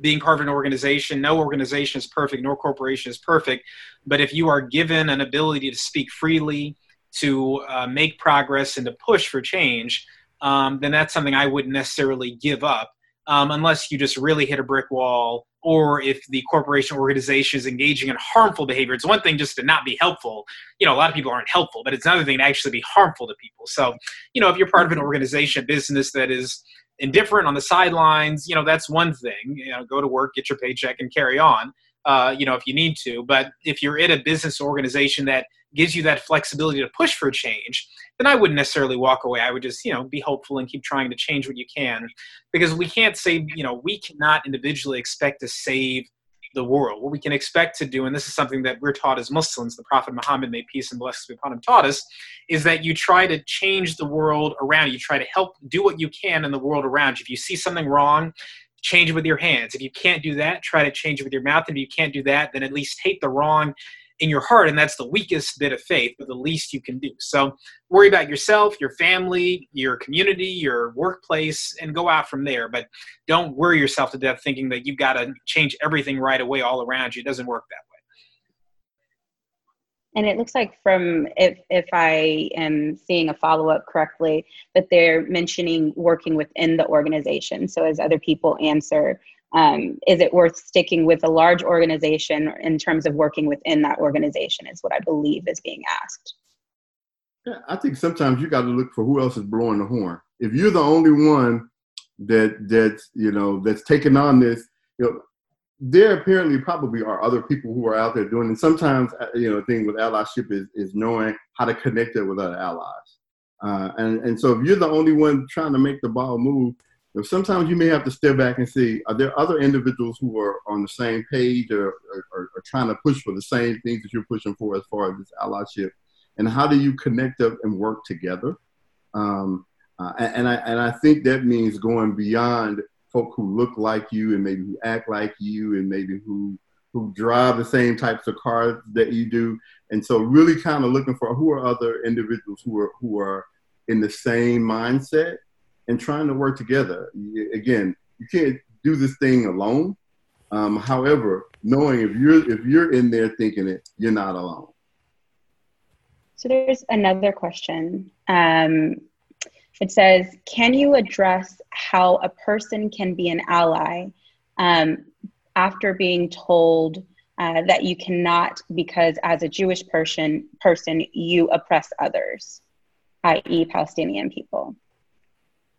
being part of an organization. No organization is perfect, no corporation is perfect. But if you are given an ability to speak freely, to uh, make progress, and to push for change, um, then that's something I wouldn't necessarily give up um, unless you just really hit a brick wall or if the corporation organization is engaging in harmful behavior. It's one thing just to not be helpful. You know, a lot of people aren't helpful, but it's another thing to actually be harmful to people. So, you know, if you're part of an organization, business that is indifferent on the sidelines, you know, that's one thing. You know, go to work, get your paycheck, and carry on. Uh, you know, if you need to. But if you're in a business organization that gives you that flexibility to push for change, then I wouldn't necessarily walk away. I would just, you know, be hopeful and keep trying to change what you can, because we can't say, you know, we cannot individually expect to save the world. What we can expect to do, and this is something that we're taught as Muslims, the Prophet Muhammad, may peace and blessings be upon him, taught us, is that you try to change the world around you. Try to help do what you can in the world around you. If you see something wrong, change it with your hands. If you can't do that, try to change it with your mouth. And if you can't do that, then at least hate the wrong in your heart, and that's the weakest bit of faith, but the least you can do. So worry about yourself, your family, your community, your workplace, and go out from there. But don't worry yourself to death thinking that you've got to change everything right away all around you. It doesn't work that way. And it looks like from if if I am seeing a follow up correctly, that they're mentioning working within the organization. So as other people answer, um, is it worth sticking with a large organization in terms of working within that organization is what i believe is being asked. Yeah, i think sometimes you got to look for who else is blowing the horn. If you're the only one that that's you know that's taking on this you know there apparently probably are other people who are out there doing and sometimes uh, you know the thing with allyship is, is knowing how to connect it with other allies. Uh, and, and so if you're the only one trying to make the ball move know, sometimes you may have to step back and see are there other individuals who are on the same page or, or, or trying to push for the same things that you're pushing for as far as this allyship and how do you connect up and work together um, uh, and, and, I, and I think that means going beyond folk who look like you and maybe who act like you and maybe who who drive the same types of cars that you do. And so really kind of looking for who are other individuals who are who are in the same mindset and trying to work together. Again, you can't do this thing alone. Um, however, knowing if you're if you're in there thinking it, you're not alone. So there's another question. Um, it says, can you address how a person can be an ally um, after being told uh, that you cannot because as a Jewish person, person you oppress others, i.e. Palestinian people?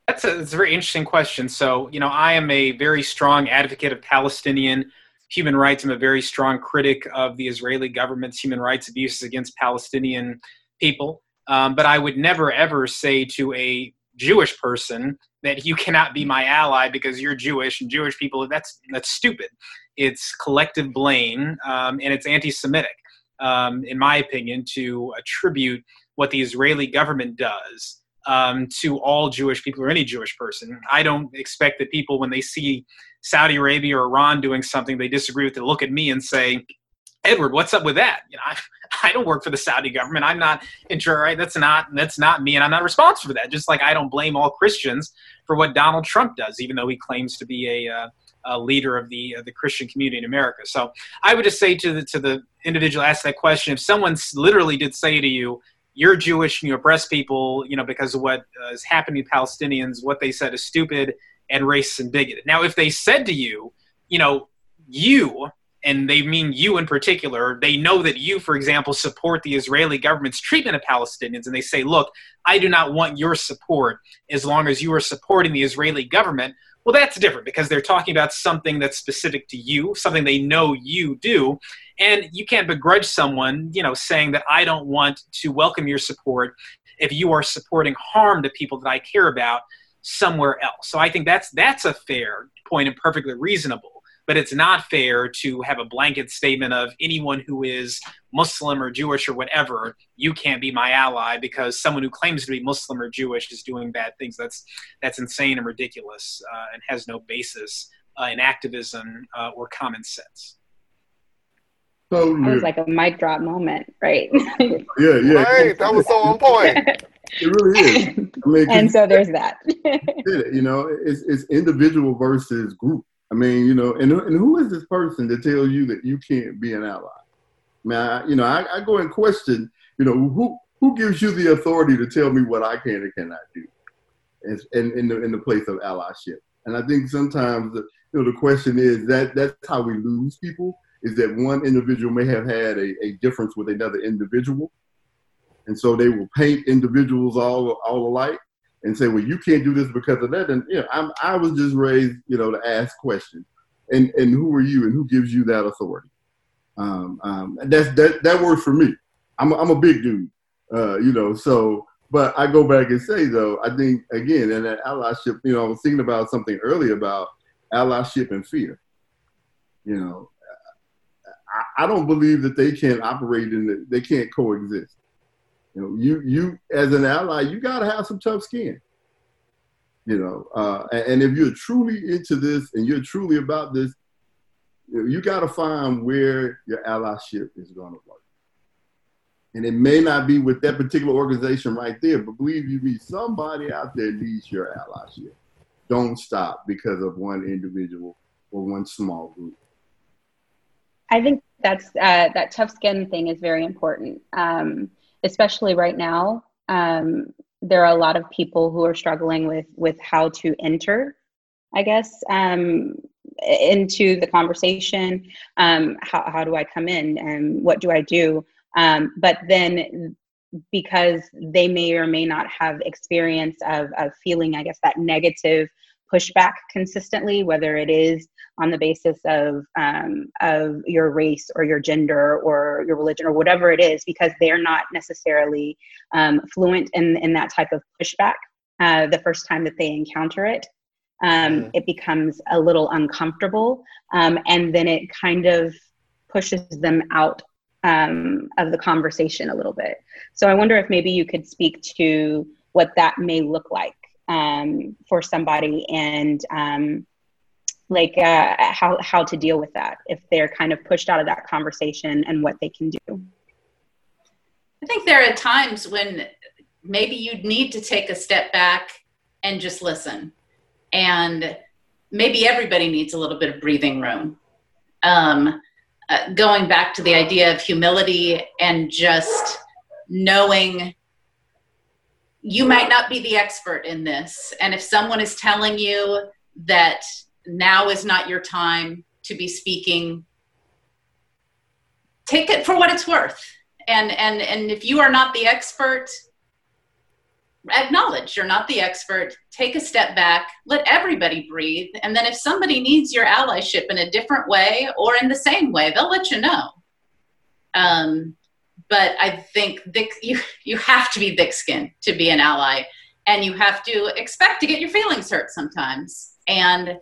That's a, that's a very interesting question. So, you know, I am a very strong advocate of Palestinian human rights. I'm a very strong critic of the Israeli government's human rights abuses against Palestinian people. Um, but I would never ever say to a Jewish person that you cannot be my ally because you're Jewish and Jewish people. That's that's stupid. It's collective blame um, and it's anti-Semitic, um, in my opinion, to attribute what the Israeli government does um, to all Jewish people or any Jewish person. I don't expect that people, when they see Saudi Arabia or Iran doing something they disagree with, to look at me and say, Edward, what's up with that? You know, I, I don't work for the Saudi government. I'm not in charge. Right? That's not that's not me, and I'm not responsible for that. Just like I don't blame all Christians for what Donald Trump does, even though he claims to be a, uh, a leader of the uh, the Christian community in America. So I would just say to the to the individual asked that question: if someone literally did say to you, "You're Jewish and you oppress people," you know, because of what uh, is happening to Palestinians, what they said is stupid and racist and bigoted. Now, if they said to you, you know, you and they mean you in particular, they know that you, for example, support the Israeli government's treatment of Palestinians, and they say, look, I do not want your support as long as you are supporting the Israeli government. Well, that's different because they're talking about something that's specific to you, something they know you do. And you can't begrudge someone, you know, saying that I don't want to welcome your support if you are supporting harm to people that I care about somewhere else. So I think that's that's a fair point and perfectly reasonable but it's not fair to have a blanket statement of anyone who is Muslim or Jewish or whatever, you can't be my ally because someone who claims to be Muslim or Jewish is doing bad things. That's that's insane and ridiculous uh, and has no basis uh, in activism uh, or common sense. So that was like a mic drop moment, right? yeah, yeah. Right, that was so on point. It really is. I mean, and so there's that. you know, it's, it's individual versus group. I mean, you know, and, and who is this person to tell you that you can't be an ally? I mean, I, you know, I, I go and question, you know, who who gives you the authority to tell me what I can and cannot do, and in, the in the place of allyship? And I think sometimes, you know, the question is that that's how we lose people is that one individual may have had a, a difference with another individual, and so they will paint individuals all all alike and say, well, you can't do this because of that. And you know, I'm, I was just raised, you know, to ask questions. And and who are you and who gives you that authority? Um, um, that's that that works for me. I'm a, I'm a big dude, uh, you know. So, but I go back and say though, I think again, and that allyship. You know, I was thinking about something earlier about allyship and fear. You know, I, I don't believe that they can't operate in the, they can't coexist. You know, you you as an ally, you got to have some tough skin. You know, uh, and, and, if you're truly into this and you're truly about this, you, know, you got to find where your allyship is going to work. And it may not be with that particular organization right there, but believe you me, somebody out there needs your allyship. Don't stop because of one individual or one small group. I think that's uh, that tough skin thing is very important. Um, especially right now, um, there are a lot of people who are struggling with with how to enter, I guess, um, into the conversation. Um, how how do I come in, and what do I do? Um, but then because they may or may not have experience of, of feeling, I guess, that negative pushback consistently, whether it is on the basis of um, of your race or your gender or your religion or whatever it is because they're not necessarily um, fluent in in that type of pushback uh, the first time that they encounter it um, mm. it becomes a little uncomfortable um, and then it kind of pushes them out um, of the conversation a little bit so i wonder if maybe you could speak to what that may look like um, for somebody and um, like uh, how how to deal with that if they're kind of pushed out of that conversation and what they can do. I think there are times when maybe you need to take a step back and just listen. And maybe everybody needs a little bit of breathing room. Um, uh, going back to the idea of humility and just knowing you might not be the expert in this. And if someone is telling you that now is not your time to be speaking, take it for what it's worth. And and and if you are not the expert, acknowledge you're not the expert. Take a step back, let everybody breathe, and then if somebody needs your allyship in a different way or in the same way, they'll let you know. Um, but I think thick, you you have to be thick-skinned to be an ally, and you have to expect to get your feelings hurt sometimes, and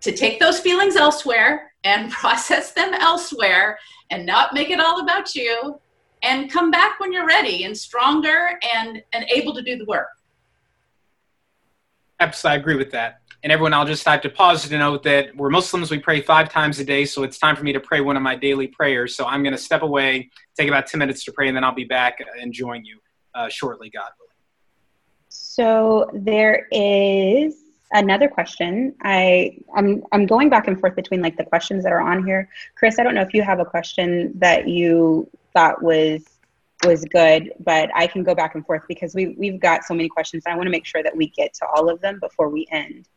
to take those feelings elsewhere and process them elsewhere, and not make it all about you, and come back when you're ready and stronger and and able to do the work. Absolutely, I agree with that. And everyone, I'll just have to pause to note that we're Muslims. We pray five times a day, so it's time for me to pray one of my daily prayers. So I'm going to step away, take about 10 minutes to pray, and then I'll be back and join you uh, shortly, God willing. So there is another question. I I'm I'm going back and forth between like the questions that are on here. Chris, I don't know if you have a question that you thought was was good, but I can go back and forth because we we've got so many questions. I want to make sure that we get to all of them before we end.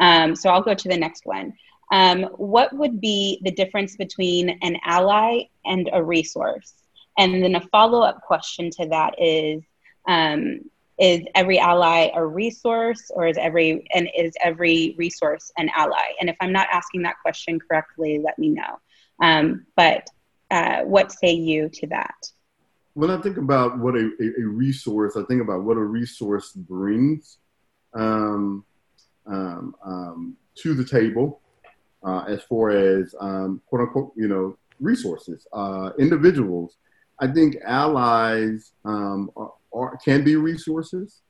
Um, so I'll go to the next one. Um, what would be the difference between an ally and a resource? And then a follow up question to that is um, Is every ally a resource, or is every and is every resource an ally? And if I'm not asking that question correctly, let me know. Um, but uh, what say you to that? When I think about what a, a, resource, I think about what a resource brings. Um, um, um, to the table uh, as far as um, quote unquote, you know, resources, uh, individuals. I think allies um, are, are, can be resources.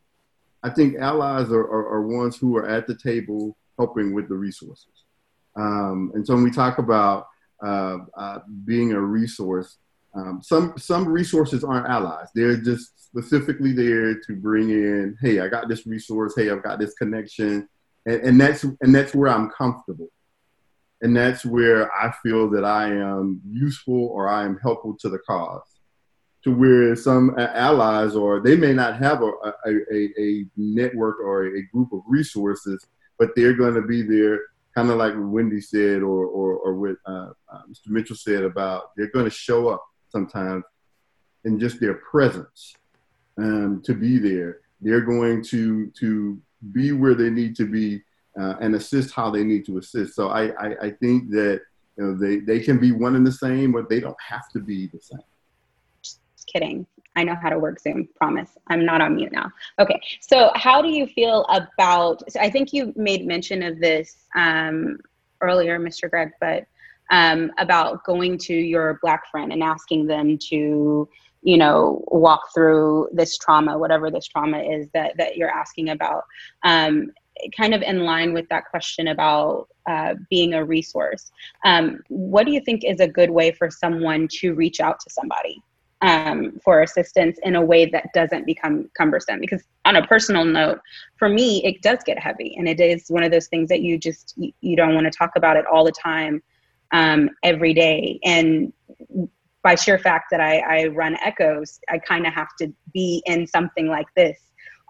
I think allies are, are, are, ones who are at the table helping with the resources. Um, and so when we talk about uh, uh, being a resource, um, some some resources aren't allies. They're just specifically there to bring in, hey, I got this resource. Hey, I've got this connection and, and that's and that's where I'm comfortable, and that's where I feel that I am useful or I am helpful to the cause. To where some allies or they may not have a, a, a, a network or a group of resources, but they're going to be there, kind of like Wendy said or or, or what uh, uh, Mr. Mitchell said about they're going to show up sometimes in just their presence um, to be there. They're going to to be where they need to be uh, and assist how they need to assist. So I, I, I, think that you know they, they can be one and the same, but they don't have to be the same. Kidding. I know how to work Zoom. Promise. I'm not on mute now. Okay. So how do you feel about? So I think you made mention of this um, earlier, Mr. Gregg, but um, about going to your black friend and asking them to you know walk through this trauma whatever this trauma is that that you're asking about um, kind of in line with that question about uh, being a resource um, what do you think is a good way for someone to reach out to somebody um, for assistance in a way that doesn't become cumbersome because on a personal note for me it does get heavy and it is one of those things that you just you, don't want to talk about it all the time um, every day and by sheer fact that I, I run echoes, I kind of have to be in something like this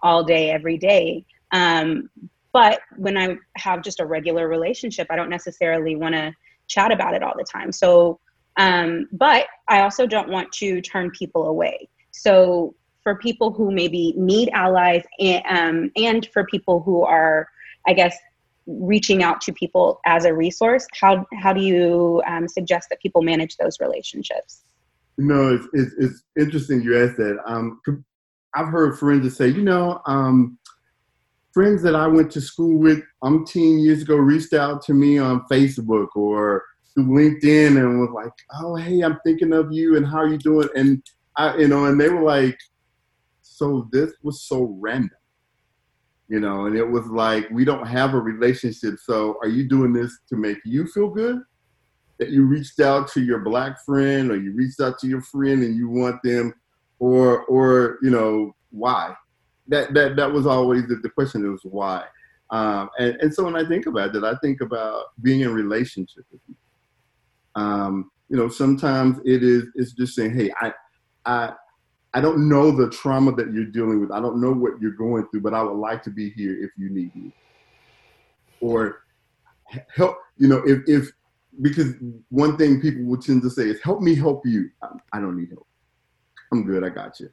all day, every day. Um, but when I have just a regular relationship, I don't necessarily want to chat about it all the time. So, um, but I also don't want to turn people away. So, for people who maybe need allies and, um, and for people who are, I guess, reaching out to people as a resource how how do you um, suggest that people manage those relationships you know it's, it's, it's interesting you asked that um, i've heard friends say you know um, friends that i went to school with umpteen years ago reached out to me on facebook or through linkedin and was like oh hey i'm thinking of you and how are you doing? And i you know and they were like so this was so random you know and it was like we don't have a relationship so are you doing this to make you feel good? That you reached out to your black friend or you reached out to your friend and you want them or or you know why? That that that was always the, the question was why. Um, and, and so when i think about that i think about being in relationship with people um, you know sometimes it is it's just saying hey i i I don't know the trauma that you're dealing with. I don't know what you're going through, but I would like to be here if you need me. Or help, you know, if, if because one thing people will tend to say is, help me help you. I, I don't need help. I'm good. I got you.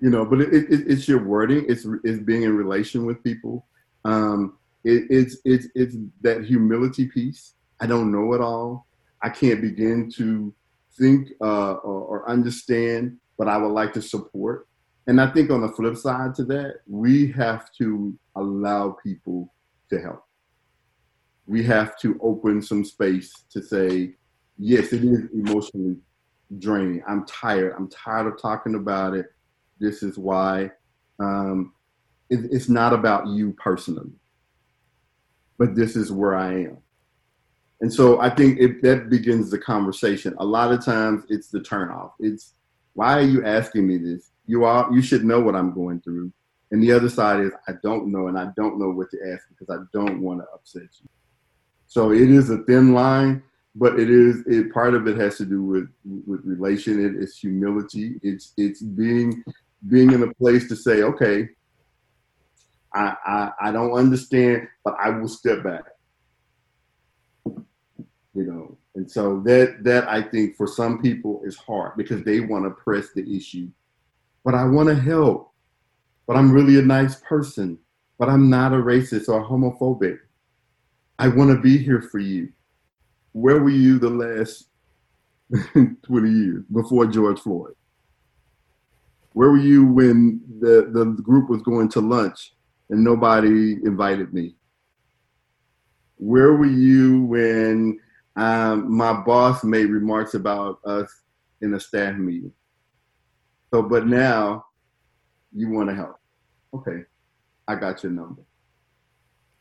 You know, but it, it, it's your wording. It's, it's being in relation with people. Um, it, it's, it's, it's that humility piece. I don't know it all. I can't begin to think uh, or, or understand but I would like to support. And I think on the flip side to that, we have to allow people to help. We have to open some space to say, yes, it is emotionally draining. I'm tired. I'm tired of talking about it. This is why. Um, it, it's not about you personally, but this is where I am. And so I think if that begins the conversation, a lot of times it's the turnoff. It's why are you asking me this? You are you should know what I'm going through. And the other side is I don't know and I don't know what to ask because I don't want to upset you. So it is a thin line, but it is it part of it has to do with with relation. It is humility. It's it's being being in a place to say, okay, I, I, I don't understand, but I will step back. You know, and so that that I think for some people is hard because they want to press the issue. But I want to help. But I'm really a nice person. But I'm not a racist or homophobic. I want to be here for you. Where were you the last 20 years before George Floyd? Where were you when the, the group was going to lunch and nobody invited me? Where were you when um, my boss made remarks about us in a staff meeting. So, but now you want to help. Okay, I got your number.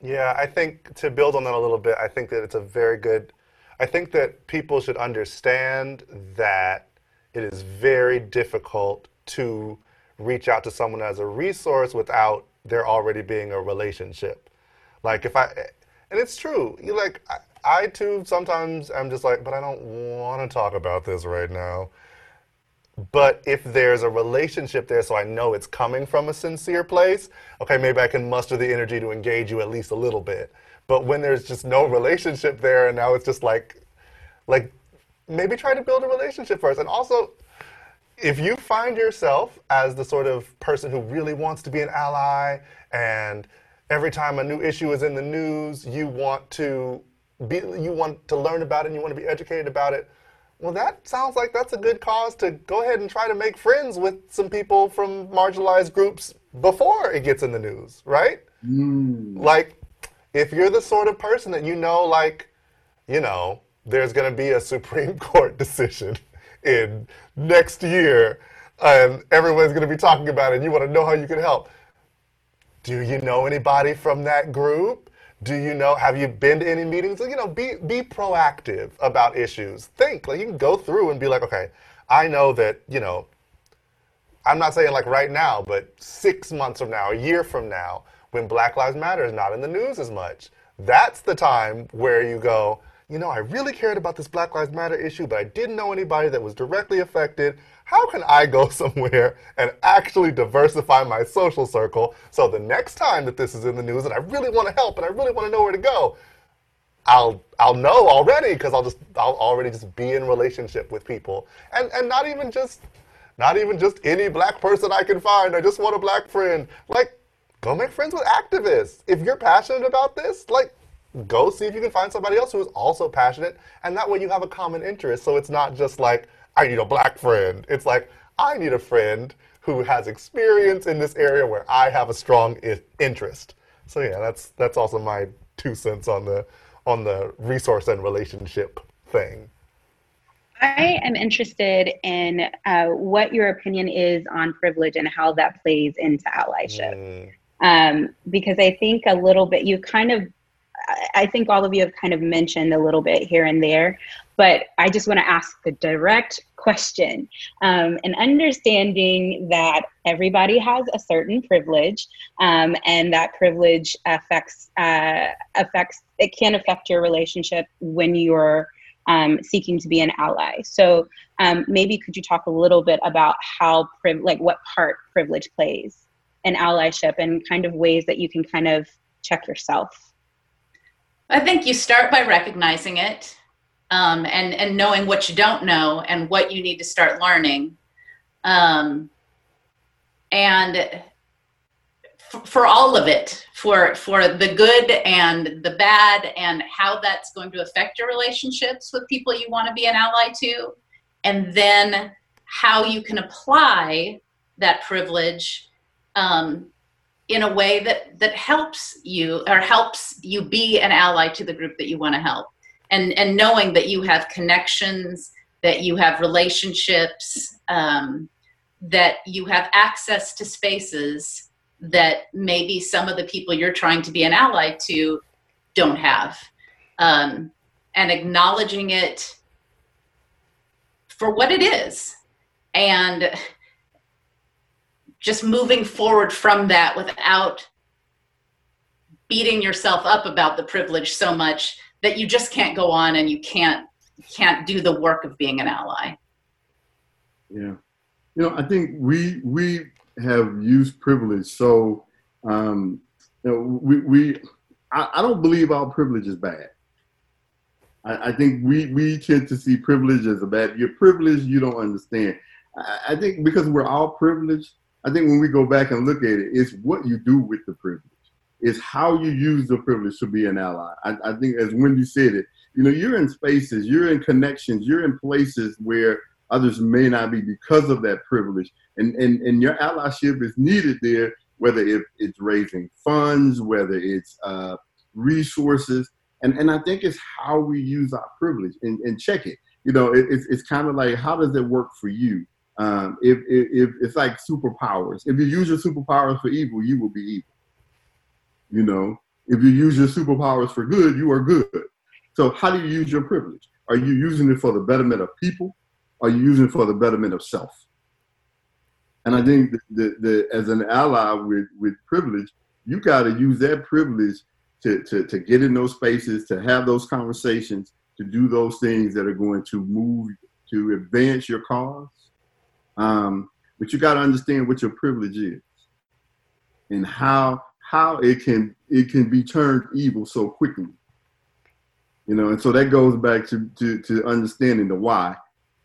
Yeah, I think to build on that a little bit, I think that it's a very good. I think that people should understand that it is very difficult to reach out to someone as a resource without there already being a relationship. Like if I, and it's true. You like I too sometimes am just like, but I don't want to talk about this right now. But if there's a relationship there, so I know it's coming from a sincere place, okay, maybe I can muster the energy to engage you at least a little bit. But when there's just no relationship there, and now it's just like, like, maybe try to build a relationship first. And also, if you find yourself as the sort of person who really wants to be an ally, and every time a new issue is in the news, you want to be, you want to learn about it and you want to be educated about it, well, that sounds like that's a good cause to go ahead and try to make friends with some people from marginalized groups before it gets in the news, right? Mm. Like, if you're the sort of person that you know, like, you know, there's going to be a Supreme Court decision in next year and everyone's going to be talking about it and you want to know how you can help. Do you know anybody from that group? Do you know? Have you been to any meetings? You know, be be proactive about issues. Think like you can go through and be like, okay, I know that you know. I'm not saying like right now, but six months from now, a year from now, when Black Lives Matter is not in the news as much, that's the time where you go, you know, I really cared about this Black Lives Matter issue, but I didn't know anybody that was directly affected how can I go somewhere and actually diversify my social circle so the next time that this is in the news and I really want to help and I really want to know where to go, I'll I'll know already because I'll just I'll already just be in relationship with people and and not even just not even just any black person I can find. I just want a black friend. Like go make friends with activists. If you're passionate about this, like go see if you can find somebody else who is also passionate, and that way you have a common interest. So it's not just like I need a black friend. It's like I need a friend who has experience in this area where I have a strong I- interest. So yeah, that's that's also my two cents on the on the resource and relationship thing. I am interested in uh, what your opinion is on privilege and how that plays into allyship. Mm. Um, because I think a little bit, you kind of, I think all of you have kind of mentioned a little bit here and there, but I just want to ask the direct question um, and understanding that everybody has a certain privilege um, and that privilege affects uh, affects it can affect your relationship when you're um, seeking to be an ally. So um, maybe could you talk a little bit about how, priv- like what part privilege plays in allyship and kind of ways that you can kind of check yourself? I think you start by recognizing it um, and, and knowing what you don't know and what you need to start learning. Um, and for all of it for for the good and the bad and how that's going to affect your relationships with people you want to be an ally to and then how you can apply that privilege um, in a way that that helps you or helps you be an ally to the group that you want to help and and knowing that you have connections that you have relationships um, that you have access to spaces that maybe some of the people you're trying to be an ally to don't have. Um, and acknowledging it for what it is. And just moving forward from that without beating yourself up about the privilege so much that you just can't go on and you can't can't do the work of being an ally. Yeah. You know, I think we we have used privilege. So, um, you know, we, we I, I, don't believe our privilege is bad. I, I, think we, we tend to see privilege as a bad. You're privileged, you don't understand. I, I think because we're all privileged, I think when we go back and look at it, it's what you do with the privilege. It's how you use the privilege to be an ally. I, I think, as Wendy said it, you know, you're in spaces, you're in connections, you're in places where others may not be because of that privilege. And, and, and your allyship is needed there, whether it, it's raising funds, whether it's uh, resources. And, and I think it's how we use our privilege and, and check it. You know, it, it's, it's kind of like, how does it work for you? Um, if, if, if it's like superpowers, if you use your superpowers for evil, you will be evil. You know, if you use your superpowers for good, you are good. So how do you use your privilege? Are you using it for the betterment of people? are you using it for the betterment of self? And I think that, as an ally with, with privilege, you got to use that privilege to, to, to get in those spaces, to have those conversations, to do those things that are going to move, to advance your cause. Um, but you got to understand what your privilege is and how how it can it can be turned evil so quickly. You know, and so that goes back to, to, to understanding the why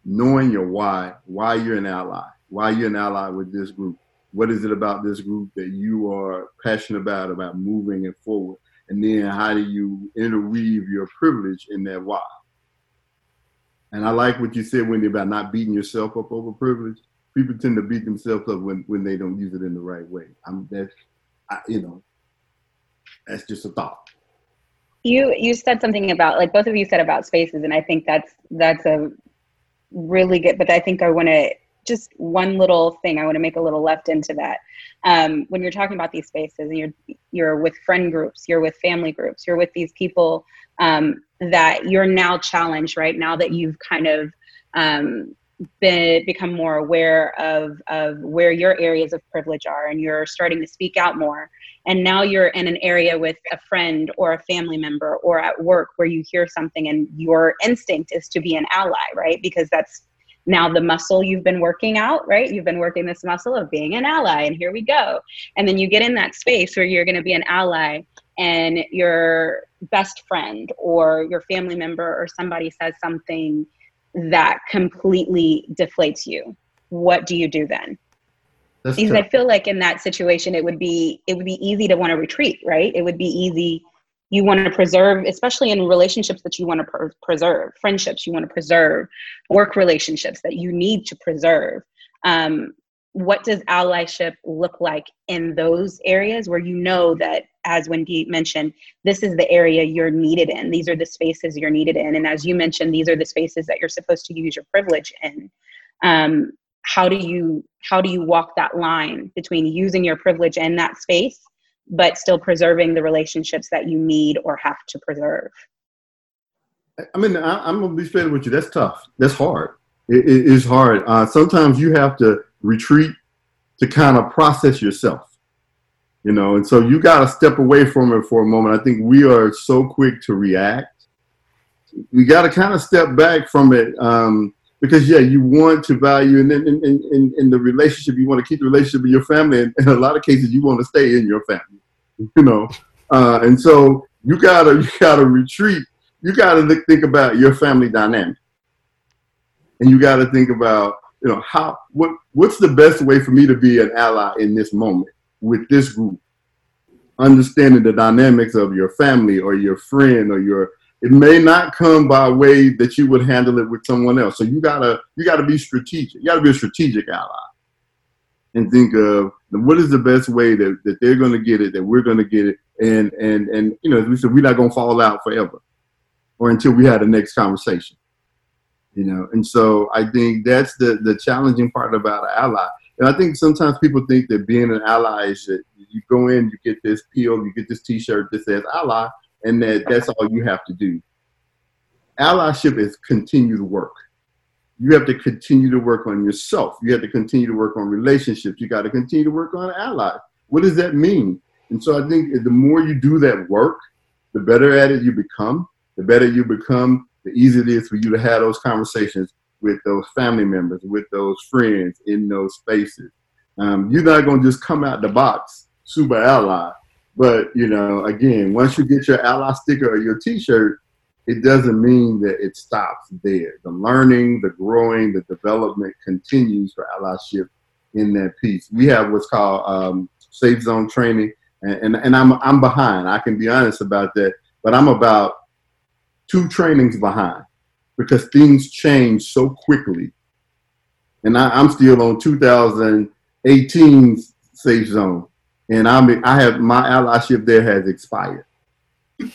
knowing your why, why you're an ally, why you're an ally with this group. What is it about this group that you are passionate about, about moving it forward? And then how do you interweave your privilege in that why? And I like what you said, Wendy, about not beating yourself up over privilege. People tend to beat themselves up when, when they don't use it in the right way. I'm that's, I, you know, that's just a thought. You you said something about like both of you said about spaces, and I think that's that's a really good. But I think I want to just one little thing I want to make a little left into that. Um, when you're talking about these spaces and you're you're with friend groups, you're with family groups, you're with these people um, that you're now challenged right now that you've kind of um, become more aware of of where your areas of privilege are and you're starting to speak out more. And now you're in an area with a friend or a family member or at work where you hear something and your instinct is to be an ally right? Because that's now the muscle you've been working out right? You've been working this muscle of being an ally and here we go. And then you get in that space where you're going to be an ally and your best friend or your family member or somebody says something that completely deflates you what do you do then That's because tough. I feel like in that situation, it would be it would be easy to want to retreat, right? It would be easy. You want to preserve, especially in relationships that you want to pr- preserve, friendships you want to preserve, work relationships that you need to preserve. Um, what does allyship look like in those areas where you know that as wendy mentioned this is the area you're needed in. These are the spaces you're needed in. And as you mentioned these are the spaces that you're supposed to use your privilege in. Um, how do you how do you walk that line between using your privilege in that space but still preserving the relationships that you need or have to preserve? I mean I, am gonna be straight with you. That's tough. That's hard. It, it is hard. Uh, sometimes you have to retreat to kind of process yourself you know? And so you got to step away from it for a moment. I think we are so quick to react. We got to kind of step back from it um, because yeah you want to value and then in, in, in, in, the relationship you want to keep the relationship with your family and in a lot of cases you want to stay in your family you know? Uh, and so you gotta you gotta retreat. You gotta think about your family dynamic. And you gotta think about you know, how what what's the best way for me to be an ally in this moment with this group? Understanding the dynamics of your family or your friend or your it may not come by way that you would handle it with someone else. So you gotta you gotta be strategic. You gotta be a strategic ally and think of what is the best way that, that they're gonna get it, that we're gonna get it, and and and you know, we said we're not gonna fall out forever or until we had the next conversation you know? And so i think that's the the challenging part about an ally. And i think sometimes people think that being an ally is that you go in you get this peel, you get this t-shirt that says ally and that that's all you have to do. Allyship is continued work. You have to continue to work on yourself. You have to continue to work on relationships. You got to continue to work on allies what does that mean? And so i think the more you do that work the better at it you become the better you become the easier it is for you to have those conversations with those family members, with those friends in those spaces. Um, you're not going to just come out the box super ally, but you know, again, once you get your ally sticker or your T-shirt, it doesn't mean that it stops there. The learning, the growing, the development continues for allyship in that piece. We have what's called um, safe zone training, and, and, and I'm I'm behind. I can be honest about that, but I'm about two trainings behind because things change so quickly. And I, am still on 2018 safe zone, and I'm I have my allyship there has expired. so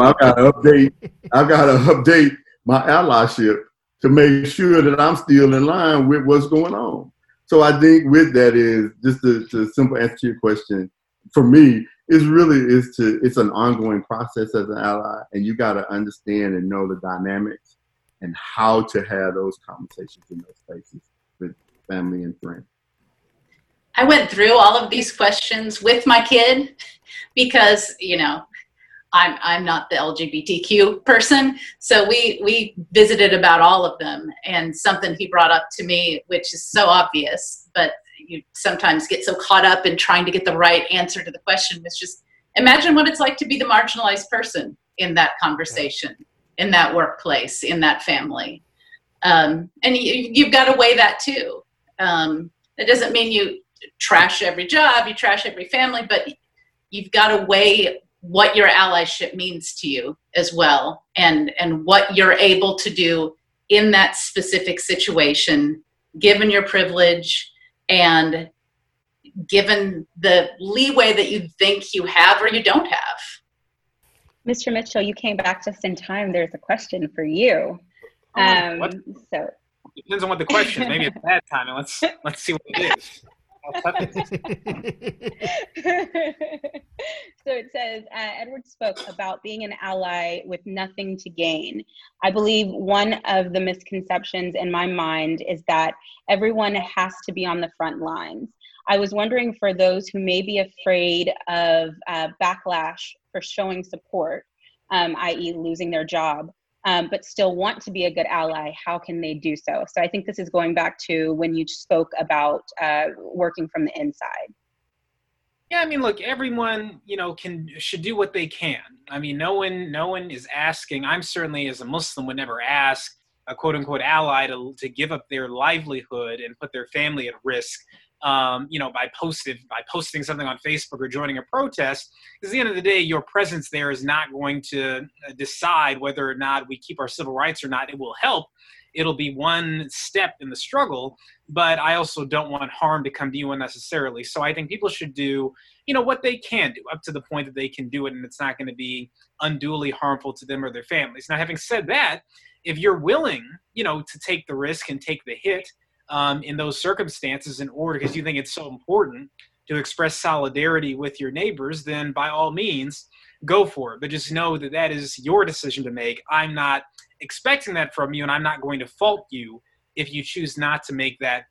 I've got to update. I've got to update my allyship to make sure that I'm still in line with what's going on. So I think with that is just the, the simple answer to your question. For me, it's really is to it's an ongoing process as an ally and you got to understand and know the dynamics and how to have those conversations in those spaces with family and friends. I went through all of these questions with my kid because you know i'm i'm not the lgbtq person. So we we visited about all of them and something he brought up to me which is so obvious but you sometimes get so caught up in trying to get the right answer to the question. It's just imagine what it's like to be the marginalized person in that conversation, in that workplace, in that family. Um, and you, have got to weigh that too. Um, it doesn't mean you trash every job, you trash every family, but you've got to weigh what your allyship means to you as well and and what you're able to do in that specific situation given your privilege and given the leeway that you think you have or you don't have. Mr. Mitchell, you came back just in time. There's a question for you. Oh, um, so depends on what the question is. Maybe it's bad time. Let's let's see what it is. So it says uh, Edward spoke about being an ally with nothing to gain. I believe one of the misconceptions in my mind is that everyone has to be on the front lines. I was wondering for those who may be afraid of uh, backlash for showing support, um, i.e., losing their job um, but still want to be a good ally, how can they do so? So I think this is going back to when you spoke about uh, working from the inside. Yeah, I mean, look, everyone, you know, can should do what they can. I mean, no one, no one is asking. I'm certainly, as a Muslim, would never ask a quote unquote ally to to give up their livelihood and put their family at risk um, you know, by posted by posting something on Facebook or joining a protest. Because at the end of the day, your presence there is not going to uh, decide whether or not we keep our civil rights or not. It will help. It'll be one step in the struggle, but I also don't want harm to come to you unnecessarily. So I think people should do, you know, what they can do up to the point that they can do it, and it's not going to be unduly harmful to them or their families. Now, having said that, if you're willing, you know, to take the risk and take the hit um, in those circumstances in order because you think it's so important to express solidarity with your neighbors, then by all means, go for it. But just know that that is your decision to make. I'm not expecting that from you, and I'm not going to fault you if you choose not to make that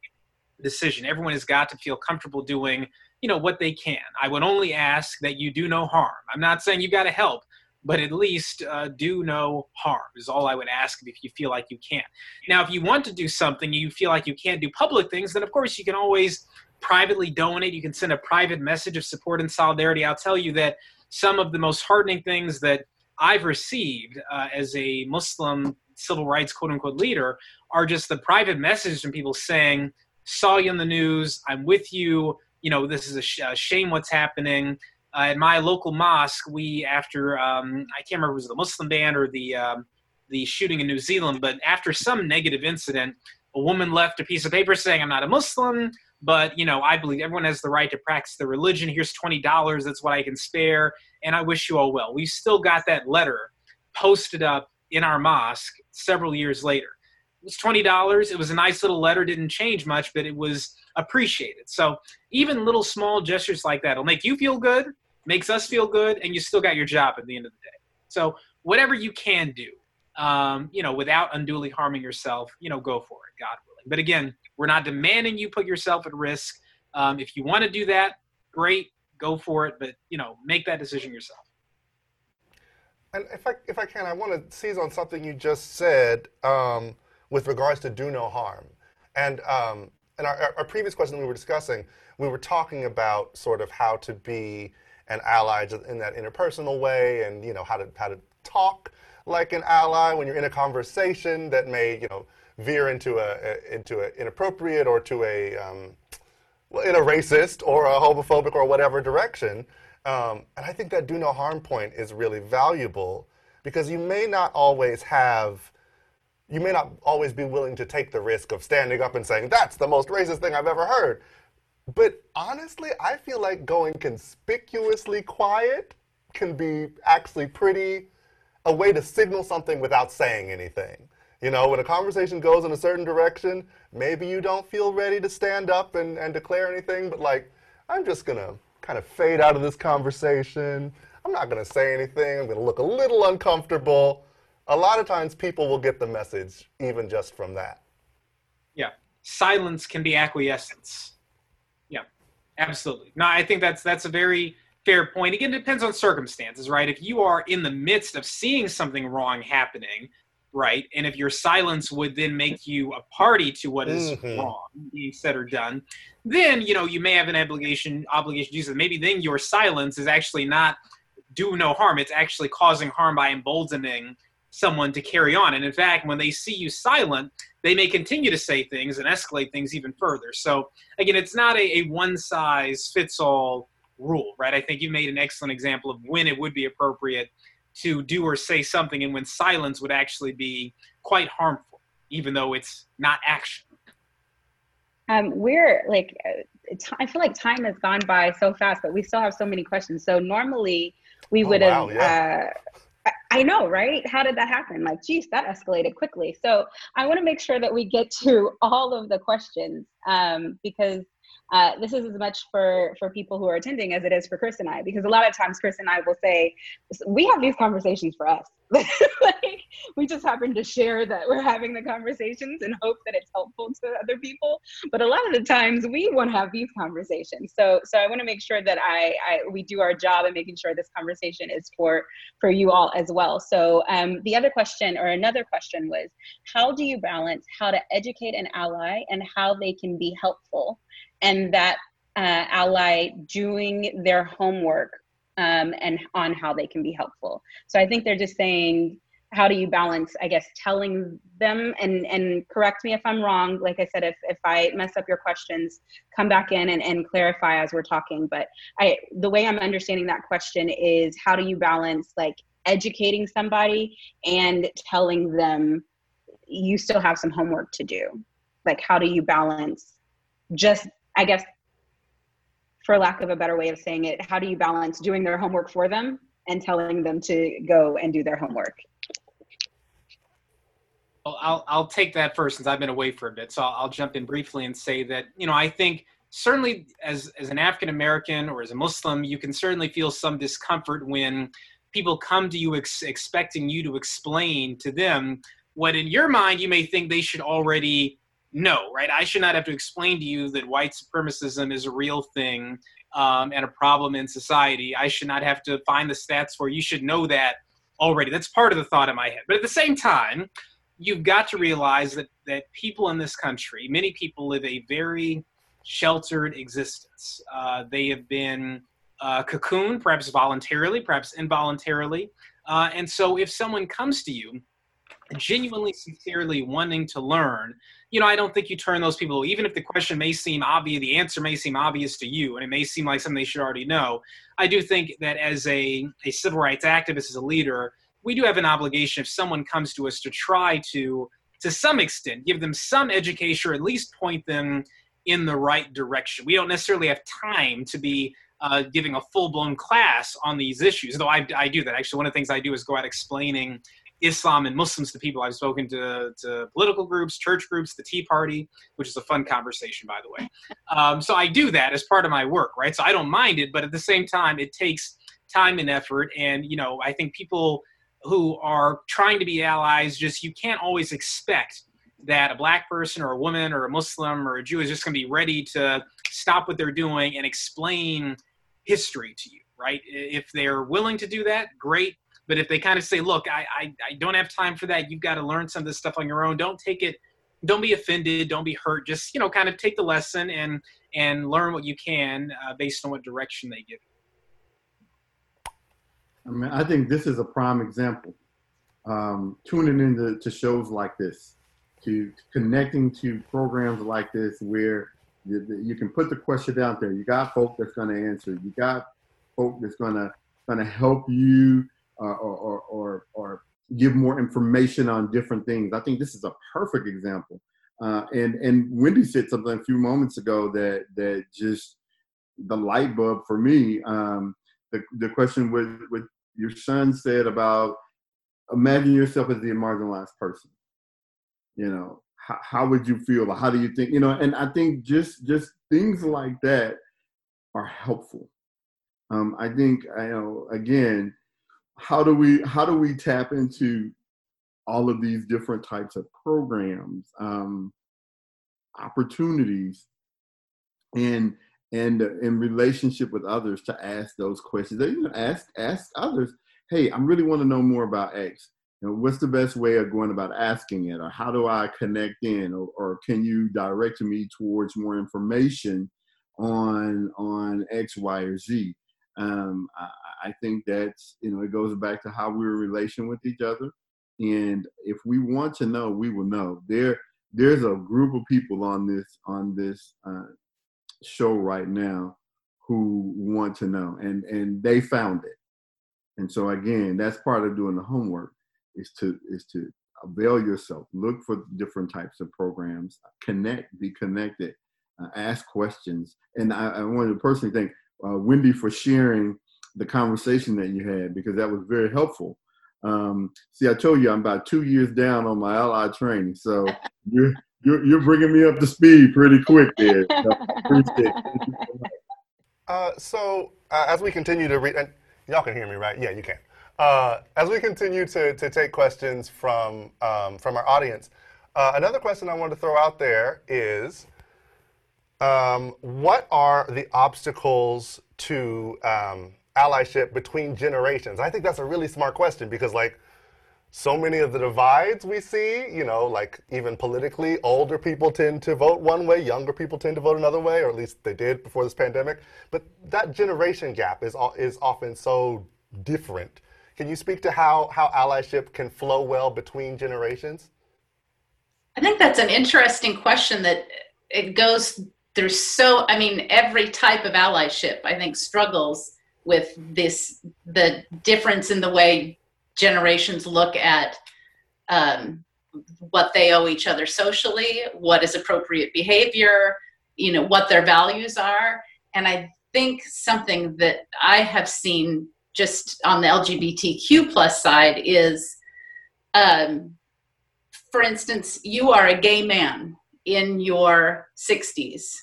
decision. Everyone has got to feel comfortable doing, you know, what they can. I would only ask that you do no harm. I'm not saying you got to help, but at least uh, do no harm is all I would ask if you feel like you can. Now, if you want to do something, you feel like you can't do public things, then of course you can always privately donate. You can send a private message of support and solidarity. I'll tell you that some of the most heartening things that I've received uh, as a Muslim civil rights quote unquote leader are just the private messages from people saying, Saw you in the news, I'm with you. You know, this is a, sh- a shame what's happening uh, at my local mosque, we after um, I can't remember was the Muslim ban or the um, the shooting in New Zealand, but after some negative incident, a woman left a piece of paper saying, "I'm not a Muslim, but you know I believe everyone has the right to practice their religion. Here's twenty dollars. That's what I can spare, and I wish you all well." We still got that letter posted up in our mosque several years later. It was twenty dollars. It was a nice little letter. Didn't change much, but it was appreciated. So even little small gestures like that will make you feel good makes us feel good, and you still got your job at the end of the day. So whatever you can do, um, you know, without unduly harming yourself, you know, go for it, God willing. But again, we're not demanding you put yourself at risk. Um, if you want to do that, great, go for it. But you know, make that decision yourself. And if I if I can, I want to seize on something you just said um, with regards to do no harm. And um, in our, our previous question we were discussing, we were talking about sort of how to be an ally in that interpersonal way and you know how to how to talk like an ally when you're in a conversation that may you know veer into a, a into an inappropriate or to a um, in a racist or a homophobic or whatever direction. Um, and I think that do no harm point is really valuable because you may not always have you may not always be willing to take the risk of standing up and saying that's the most racist thing I've ever heard but honestly, I feel like going conspicuously quiet can be actually pretty a way to signal something without saying anything. You know, when a conversation goes in a certain direction, maybe you don't feel ready to stand up and, and declare anything, but like, I'm just gonna kind of fade out of this conversation. I'm not gonna say anything. I'm gonna look a little uncomfortable. A lot of times people will get the message even just from that. Yeah. Silence can be acquiescence. Absolutely. No, I think that's that's a very fair point. Again, it depends on circumstances, right? If you are in the midst of seeing something wrong happening, right, and if your silence would then make you a party to what is mm-hmm. wrong being said or done, then you know you may have an obligation obligation to do. Maybe then your silence is actually not do no harm; it's actually causing harm by emboldening someone to carry on. And in fact, when they see you silent, they may continue to say things and escalate things even further. So again, it's not a, a one size fits all rule, right? I think you made an excellent example of when it would be appropriate to do or say something and when silence would actually be quite harmful, even though it's not action. Um, we're like, uh, I feel like time has gone by so fast, but we still have so many questions. So normally we oh, would have, wow, yeah. uh, I know, right? How did that happen? Like, geez, that escalated quickly. So I want to make sure that we get to all of the questions um, because uh, this is as much for for people who are attending as it is for Chris and I, because a lot of times Chris and I will say, we have these conversations for us. like we just happen to share that we're having the conversations and hope that it's helpful to other people. But a lot of the times we want to have these conversations. So so I want to make sure that I, I we do our job in making sure this conversation is for for you all as well. So um, the other question or another question was, how do you balance how to educate an ally and how they can be helpful? And that uh, ally doing their homework um, and on how they can be helpful. So I think they're just saying, how do you balance i guess telling them and and correct me if i'm wrong like i said if if i mess up your questions come back in and, and clarify as we're talking but i the way i'm understanding that question is how do you balance like educating somebody and telling them you still have some homework to do like how do you balance just i guess for lack of a better way of saying it how do you balance doing their homework for them and telling them to go and do their homework well, I'll, I'll take that first since I've been away for a bit. So I'll, I'll jump in briefly and say that, you know, I think certainly as, as an African American or as a Muslim, you can certainly feel some discomfort when people come to you ex- expecting you to explain to them what in your mind you may think they should already know, right? I should not have to explain to you that white supremacism is a real thing um, and a problem in society. I should not have to find the stats for you should know that already. That's part of the thought in my head. But at the same time, you've got to realize that that people in this country, many people live a very sheltered existence. Uh, they have been uh, cocooned, perhaps voluntarily, perhaps involuntarily. Uh, and so, if someone comes to you genuinely, sincerely wanting to learn, you know, I don't think you turn those people, even if the question may seem obvious, the answer may seem obvious to you, and it may seem like something they should already know. I do think that as a, a civil rights activist, as a leader, we do have an obligation if someone comes to us to try to to some extent give them some education or at least point them in the right direction we don't necessarily have time to be uh, giving a full-blown class on these issues though I, I do that actually one of the things i do is go out explaining islam and muslims to people i've spoken to, to political groups church groups the tea party which is a fun conversation by the way. Um, so i do that as part of my work right? So i don't mind it but at the same time it takes time and effort. And you know i think people who are trying to be allies just you can't always expect that a black person or a woman or a muslim or a jew is just going to be ready to stop what they're doing and explain history to you right? If they're willing to do that great but if they kind of say look i i, I don't have time for that you've got to learn some of this stuff on your own don't take it don't be offended don't be hurt just you know kind of take the lesson and and learn what you can uh, based on what direction they give you I mean, I think this is a prime example. Um, tuning into to shows like this, to, to, connecting to programs like this, where you, you, can put the question out there. You got folk that's going to answer. You got folk that's going to going to help you uh, or, or, or give more information on different things. I think this is a perfect example. Uh, and and Wendy said something a few moments ago that that just the light bulb for me. Um, the, the question with, with your son said about imagine yourself as the marginalized person. You know, how, how would you feel? How do you think? You know, and I think just just things like that are helpful. Um, I think you know again, how do we how do we tap into all of these different types of programs, um, opportunities, and and in relationship with others to ask those questions. They even ask ask others, "Hey, I really want to know more about X. You know, what's the best way of going about asking it, or how do I connect in, or, or can you direct me towards more information on on X, Y, or Z?" Um, I, I think that's you know it goes back to how we're relation with each other, and if we want to know, we will know. There there's a group of people on this on this uh, show right now who want to know and and they found it. And so again that's part of doing the homework is to is to avail yourself look for different types of programs connect be connected uh, ask questions. And i, I want to personally thank uh, wendy for sharing the conversation that you had because that was very helpful um, see i told you i'm about two years down on my ally training so you're you're, you're bringing me up to speed pretty quick there. So, uh, so uh, as we continue to read, and y'all can hear me, right? Yeah, you can. Uh, as we continue to, to take questions from um, from our audience, uh, another question I wanted to throw out there is, um, what are the obstacles to um, allyship between generations? I think that's a really smart question because, like, so many of the divides we see, you know, like even politically, older people tend to vote one way, younger people tend to vote another way, or at least they did before this pandemic. But that generation gap is is often so different. Can you speak to how how allyship can flow well between generations? I think that's an interesting question that it goes through so I mean every type of allyship I think struggles with this the difference in the way generations look at um, what they owe each other socially, what is appropriate behavior, you know, what their values are. And I think something that I have seen just on the LGBTQ plus side is, um, for instance, you are a gay man in your 60s.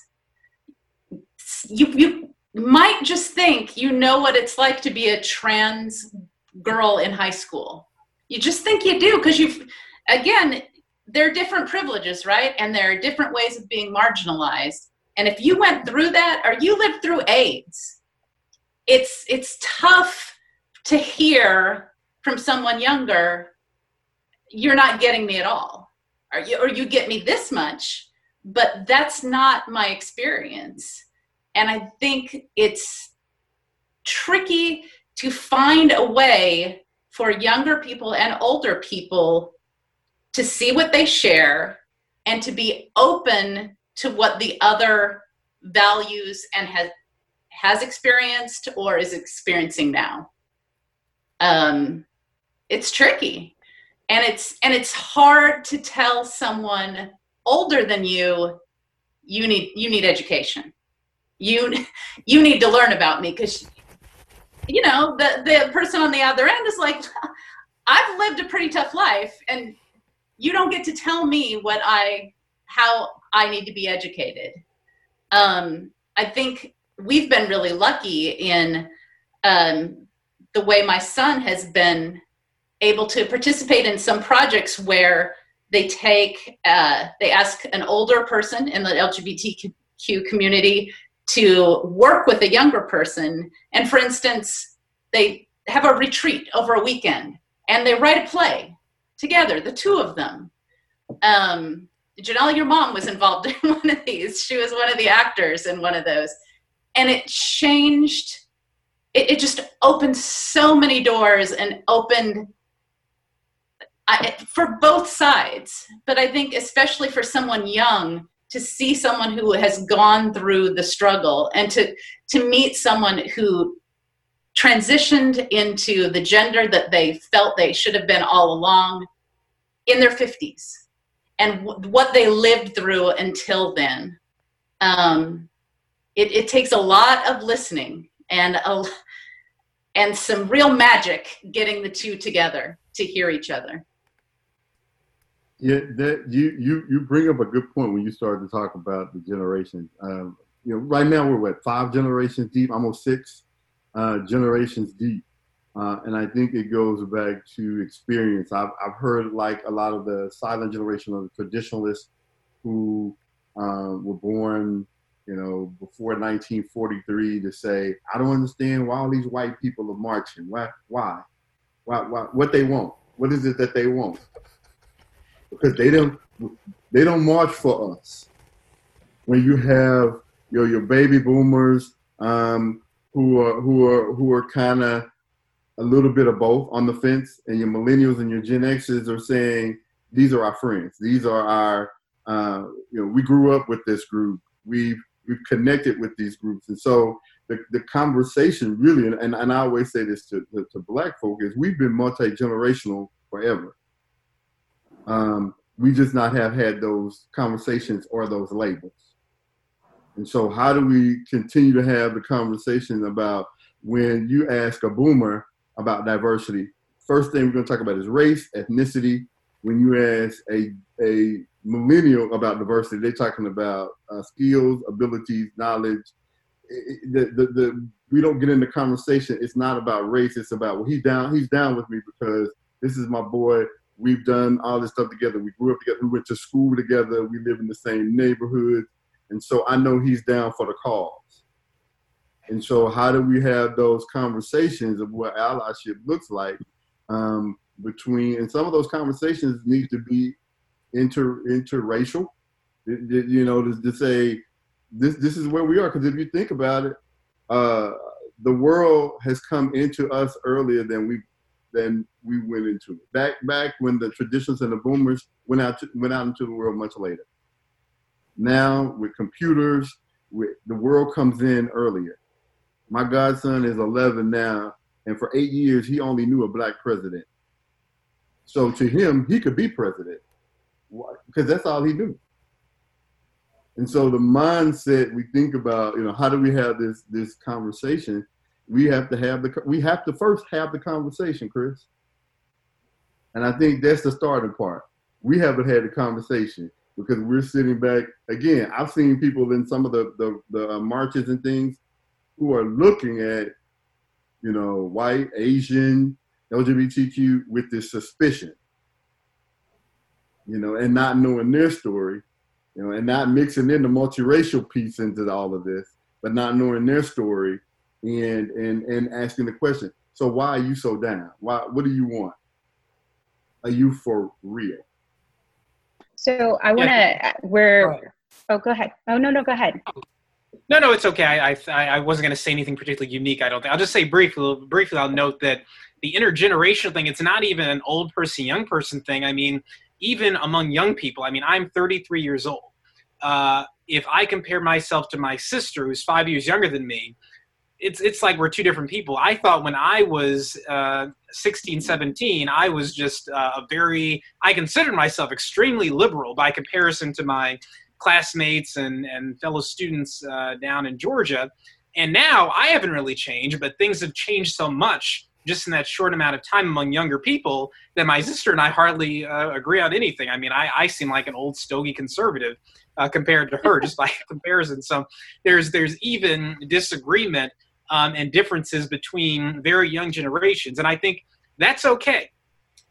You, you might just think you know what it's like to be a trans girl in high school. You just think you do because you've, again, there are different privileges, right? And there are different ways of being marginalized. And if you went through that or you lived through AIDS, it's it's tough to hear from someone younger, you're not getting me at all. Or you, or you get me this much, but that's not my experience. And I think it's tricky to find a way for younger people and older people to see what they share and to be open to what the other values and has has experienced or is experiencing now um, it's tricky and it's and it's hard to tell someone older than you you need you need education you you need to learn about me because you know the the person on the other end is like i've lived a pretty tough life and you don't get to tell me what I how I need to be educated. Um, I think we've been really lucky in um, the way my son has been able to participate in some projects where they take uh, they ask an older person in the LGBTQ community to work with a younger person, and for instance, they have a retreat over a weekend and they write a play together, the two of them. Um, Janelle, your mom was involved in one of these. She was one of the actors in one of those. And it changed, it, it just opened so many doors and opened I, for both sides. But I think, especially for someone young, to see someone who has gone through the struggle and to, to meet someone who transitioned into the gender that they felt they should have been all along in their 50s and w- what they lived through until then. Um, it, it, takes a lot of listening and a, and some real magic getting the two together to hear each other. Yeah, that you you you bring up a good point when you start to talk about the generations. Um, you know, right now we're what five generations deep, almost six uh, generations deep. Uh, and I think it goes back to experience. I've, I've heard like a lot of the silent generation of the traditionalists who uh, were born, you know, before 1943 to say, I don't understand why all these white people are marching. Why? Why? Why? why what they want? What is it that they want? Because they don't, they don't march for us. When you have your your baby boomers um, who are who are who are kind of a little bit of both on the fence, and your millennials and your Gen X's are saying these are our friends. These are our, uh, you know, we grew up with this group. We've we've connected with these groups, and so the, the conversation really, and, and I always say this to, to, to black folk, is we've been multi generational forever. Um, we just not have had those conversations or those labels. And so, how do we continue to have the conversation about when you ask a boomer, about diversity. First thing we're going to talk about is race, ethnicity. When you ask a, a millennial about diversity, they're talking about uh, skills, abilities, knowledge. It, the, the, the, we don't get into conversation. It's not about race. It's about, well, he's down, he's down with me because this is my boy. We've done all this stuff together. We grew up together. We went to school together. We live in the same neighborhood. And so I know he's down for the cause. And so, how do we have those conversations of what allyship looks like um, between? And some of those conversations need to be inter interracial. You know, to, to say this this is where we are. Because if you think about it, uh, the world has come into us earlier than we than we went into it. Back back when the traditions and the boomers went out to, went out into the world much later. Now with computers, with, the world comes in earlier. My godson is 11 now, and for eight years he only knew a black president. So to him, he could be president because that's all he knew. And so the mindset we think about, you know, how do we have this this conversation? We have to have the we have to first have the conversation, Chris. And I think that's the starting part. We haven't had the conversation because we're sitting back. Again, I've seen people in some of the the, the uh, marches and things who are looking at, you know, white, Asian, LGBTQ with this suspicion, you know, and not knowing their story you know, and not mixing in the multiracial piece into all of this, but not knowing their story and and and asking the question. So why are you so down? Why? What do you want? Are you for real? So I want to. Yeah. We're. Oh, go ahead. Oh no, no, go ahead. No, no, it's okay. I I, I wasn't going to say anything particularly unique. I don't think. I'll just say briefly. Briefly, I'll note that the intergenerational thing. It's not even an old person, young person thing. I mean, even among young people. I mean, I'm 33 years old. Uh, if I compare myself to my sister, who's five years younger than me, it's it's like we're two different people. I thought when I was uh, 16, 17, I was just uh, a very I considered myself extremely liberal by comparison to my classmates and and fellow students uh, down in Georgia. And now I haven't really changed, but things have changed so much just in that short amount of time among younger people that my sister and I hardly uh, agree on anything. I mean, I, I seem like an old stogie conservative uh, compared to her, just by comparison. So there's there's even disagreement um, and differences between very young generations, and I think that's okay.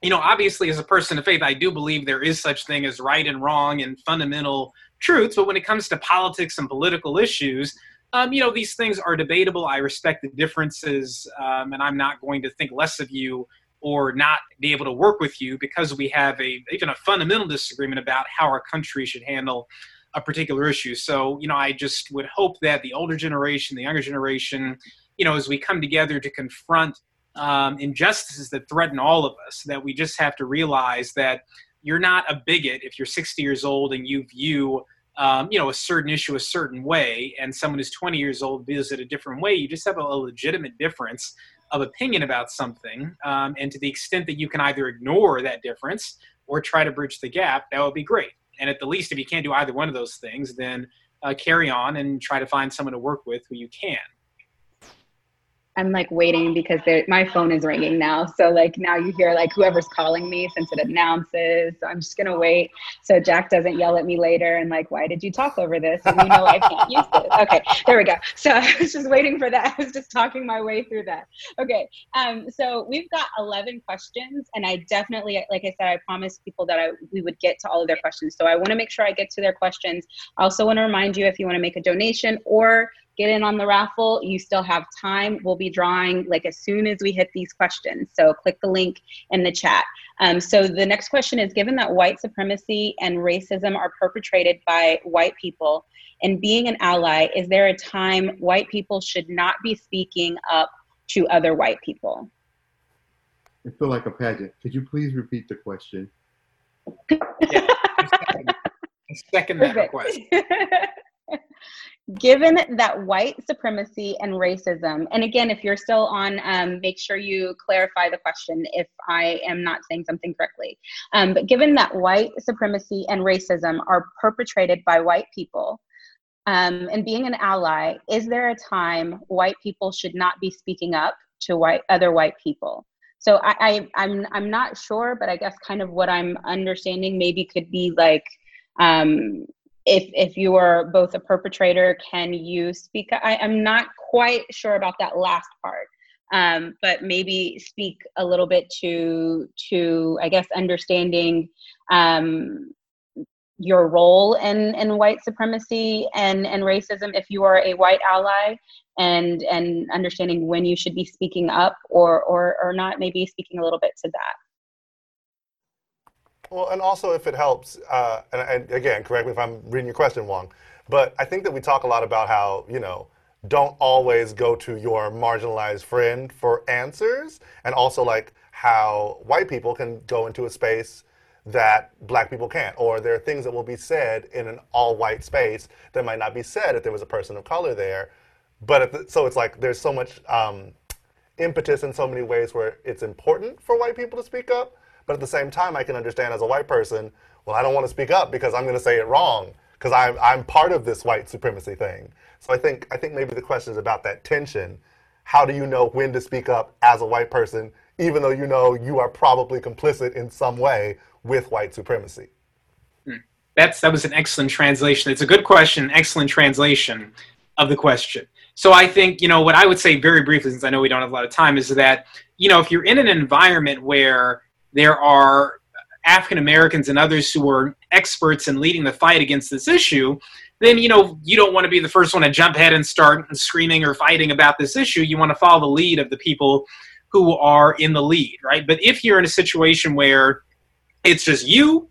You know, obviously, as a person of faith, I do believe there is such thing as right and wrong and fundamental truths. But when it comes to politics and political issues, um, you know, these things are debatable. I respect the differences, um, and I'm not going to think less of you or not be able to work with you because we have a even a fundamental disagreement about how our country should handle a particular issue. So, you know, I just would hope that the older generation, the younger generation, you know, as we come together to confront um, injustices that threaten all of us, that we just have to realize that you're not a bigot if you're 60 years old and you view um, you know, a certain issue a certain way, and someone who's 20 years old views it a different way, you just have a, legitimate difference of opinion about something. Um, and to the extent that you can either ignore that difference or try to bridge the gap, that would be great. And at the least, if you can't do either one of those things, then uh, carry on and try to find someone to work with who you can. I'm like waiting because my phone is ringing now. So like now you hear like whoever's calling me since it announces. So I'm just gonna wait so Jack doesn't yell at me later and like, why did you talk over this? And you know I can't use this. Okay, there we go. So I was just waiting for that. I was just talking my way through that. Okay. Um, so we've got 11 questions, and I definitely, like I said, I promised people that I we would get to all of their questions. So I want to make sure I get to their questions. I also want to remind you if you want to make a donation or get in on the raffle. You still have time. We'll be drawing like as soon as we hit these questions. So click the link in the chat. Um, so the next question is given that white supremacy and racism are perpetrated by white people and being an ally, is there a time white people should not be speaking up to other white people? I feel like a pageant. Could you please repeat the question? yeah, second, second that request. given that white supremacy and racism, and again, if you're still on, um, make sure you clarify the question if I am not saying something correctly. Um, but given that white supremacy and racism are perpetrated by white people, um, and being an ally, is there a time white people should not be speaking up to white other white people? So I, I I'm I'm not sure, but I guess kind of what I'm understanding maybe could be like um, if if you are both a perpetrator, can you speak? I, am not quite sure about that last part, um, but maybe speak a little bit to to I guess understanding um, your role in in white supremacy and and racism if you are a white ally and and understanding when you should be speaking up or or or not maybe speaking a little bit to that well, and also if it helps, uh, and, and, again, correct me if I'm reading your question wrong, but I think that we talk a lot about how, you know, don't always go to your marginalized friend for answers, and also like how white people can go into a space that black people can't, or there are things that will be said in an all-white space that might not be said if there was a person of color there. But so it's like there's so much um, impetus in so many ways where it's important for white people to speak up, but at the same time, I can understand as a white person, well, I don't want to speak up because I'm going to say it wrong because I'm I'm part of this white supremacy thing. So I think I think maybe the question is about that tension. How do you know when to speak up as a white person, even though you know you are probably complicit in some way with white supremacy? Hmm. That's that was an excellent translation. It's a good question, excellent translation of the question. So I think, you know, what I would say very briefly, since I know we don't have a lot of time, is that, you know, if you're in an environment where there are African Americans and others who are experts in leading the fight against this issue, then you know you don't want to be the first one to jump ahead and start screaming or fighting about this issue. You want to follow the lead of the people who are in the lead, right? But if you're in a situation where it's just you,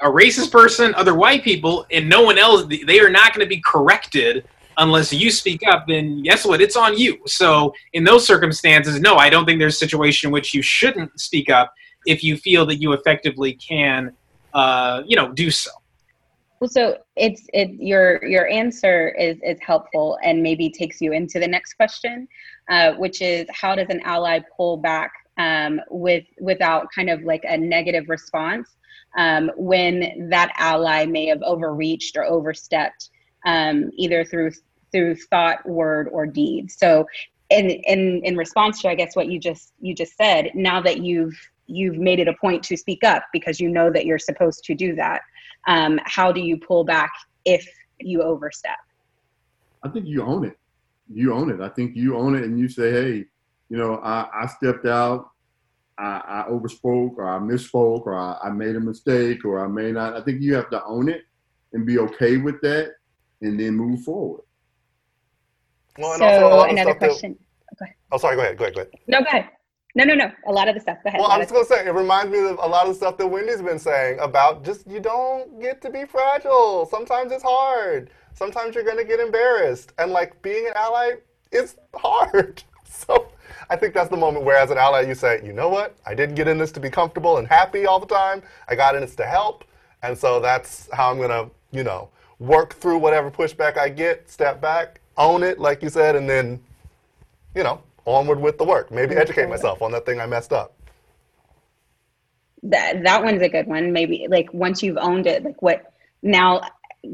a racist person, other white people, and no one else, they are not going to be corrected unless you speak up, then guess what? It's on you. So in those circumstances, no, I don't think there's a situation in which you shouldn't speak up if you feel that you effectively can, uh, you know, do so. Well, so it's it your your answer is is helpful and maybe takes you into the next question, uh, which is how does an ally pull back um, with without kind of like a negative response um, when that ally may have overreached or overstepped um, either through through thought, word, or deed. So, in in in response to I guess what you just you just said, now that you've you've made it a point to speak up because you know that you're supposed to do that. Um, how do you pull back if you overstep? I think you own it. You own it. I think you own it, and you say, "Hey, you know, I, I stepped out. I, I overspoke, or I misspoke, or I, I made a mistake, or I may not." I think you have to own it and be okay with that, and then move forward. Well, so another question. That, oh, sorry. Go ahead. Go ahead. Go ahead. No, go ahead. No, no, no. A lot of the stuff. Go ahead. Well, I was going to say, it reminds me of a lot of the stuff that Wendy's been saying about just you don't get to be fragile. Sometimes it's hard. Sometimes you're going to get embarrassed. And like being an ally is hard. So I think that's the moment where, as an ally, you say, you know what? I didn't get in this to be comfortable and happy all the time. I got in this to help. And so that's how I'm going to, you know, work through whatever pushback I get, step back, own it, like you said, and then, you know, onward with the work. Maybe educate myself on that thing I messed up. That that one's a good one. Maybe like once you've owned it, like what now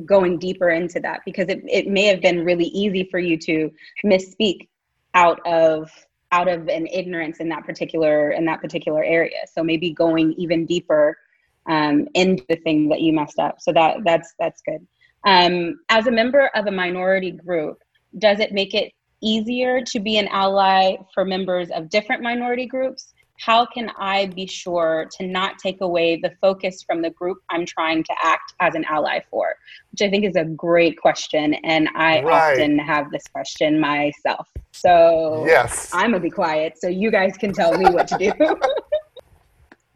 going deeper into that because it, it may have been really easy for you to misspeak out of out of an ignorance in that particular in that particular area. So maybe going even deeper um, into the thing that you messed up. So that that's that's good. Um, as a member of a minority group, does it make it easier to be an ally for members of different minority groups? How can I be sure to not take away the focus from the group I'm trying to act as an ally for? Which I think is a great question. And I right. often have this question myself. So yes. I'm going to be quiet so you guys can tell me what to do.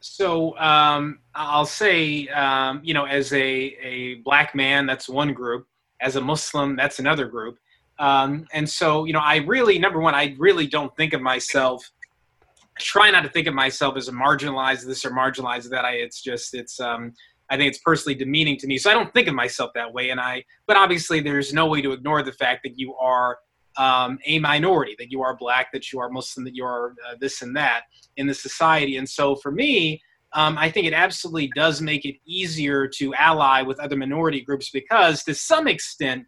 so um, I'll say, um, you know, as a, a black man, that's one group. As a Muslim, that's another group. Um, and so, you know, I really, number one, I really don't think of myself. I try not to think of myself as a marginalized this or marginalized that. I, it's just, it's, um, I think it's personally demeaning to me. So I don't think of myself that way. And I, but obviously, there's no way to ignore the fact that you are um, a minority, that you are black, that you are Muslim, that you are uh, this and that in the society. And so for me, um, I think it absolutely does make it easier to ally with other minority groups because, to some extent,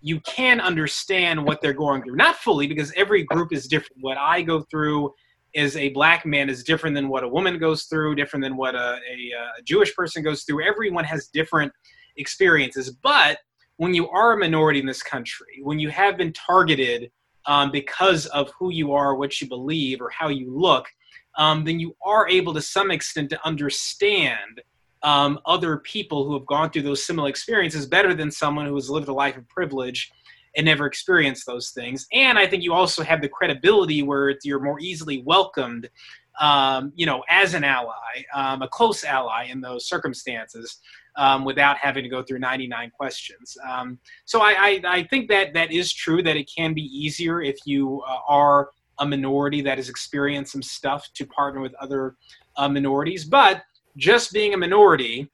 you can understand what they're going through. Not fully, because every group is different. What I go through as a black man is different than what a woman goes through, different than what a, a, a Jewish person goes through. Everyone has different experiences. But when you are a minority in this country, when you have been targeted um, because of who you are, what you believe, or how you look, um, then you are able to some extent to understand um, other people who have gone through those similar experiences better than someone who has lived a life of privilege and never experienced those things. And I think you also have the credibility where you're more easily welcomed, um, you know, as an ally, um, a close ally in those circumstances. Um, without having to go through 99 questions. Um, so I, I, I, think that that is true that it can be easier if you uh, are a minority that has experienced some stuff to partner with other uh, minorities. But just being a minority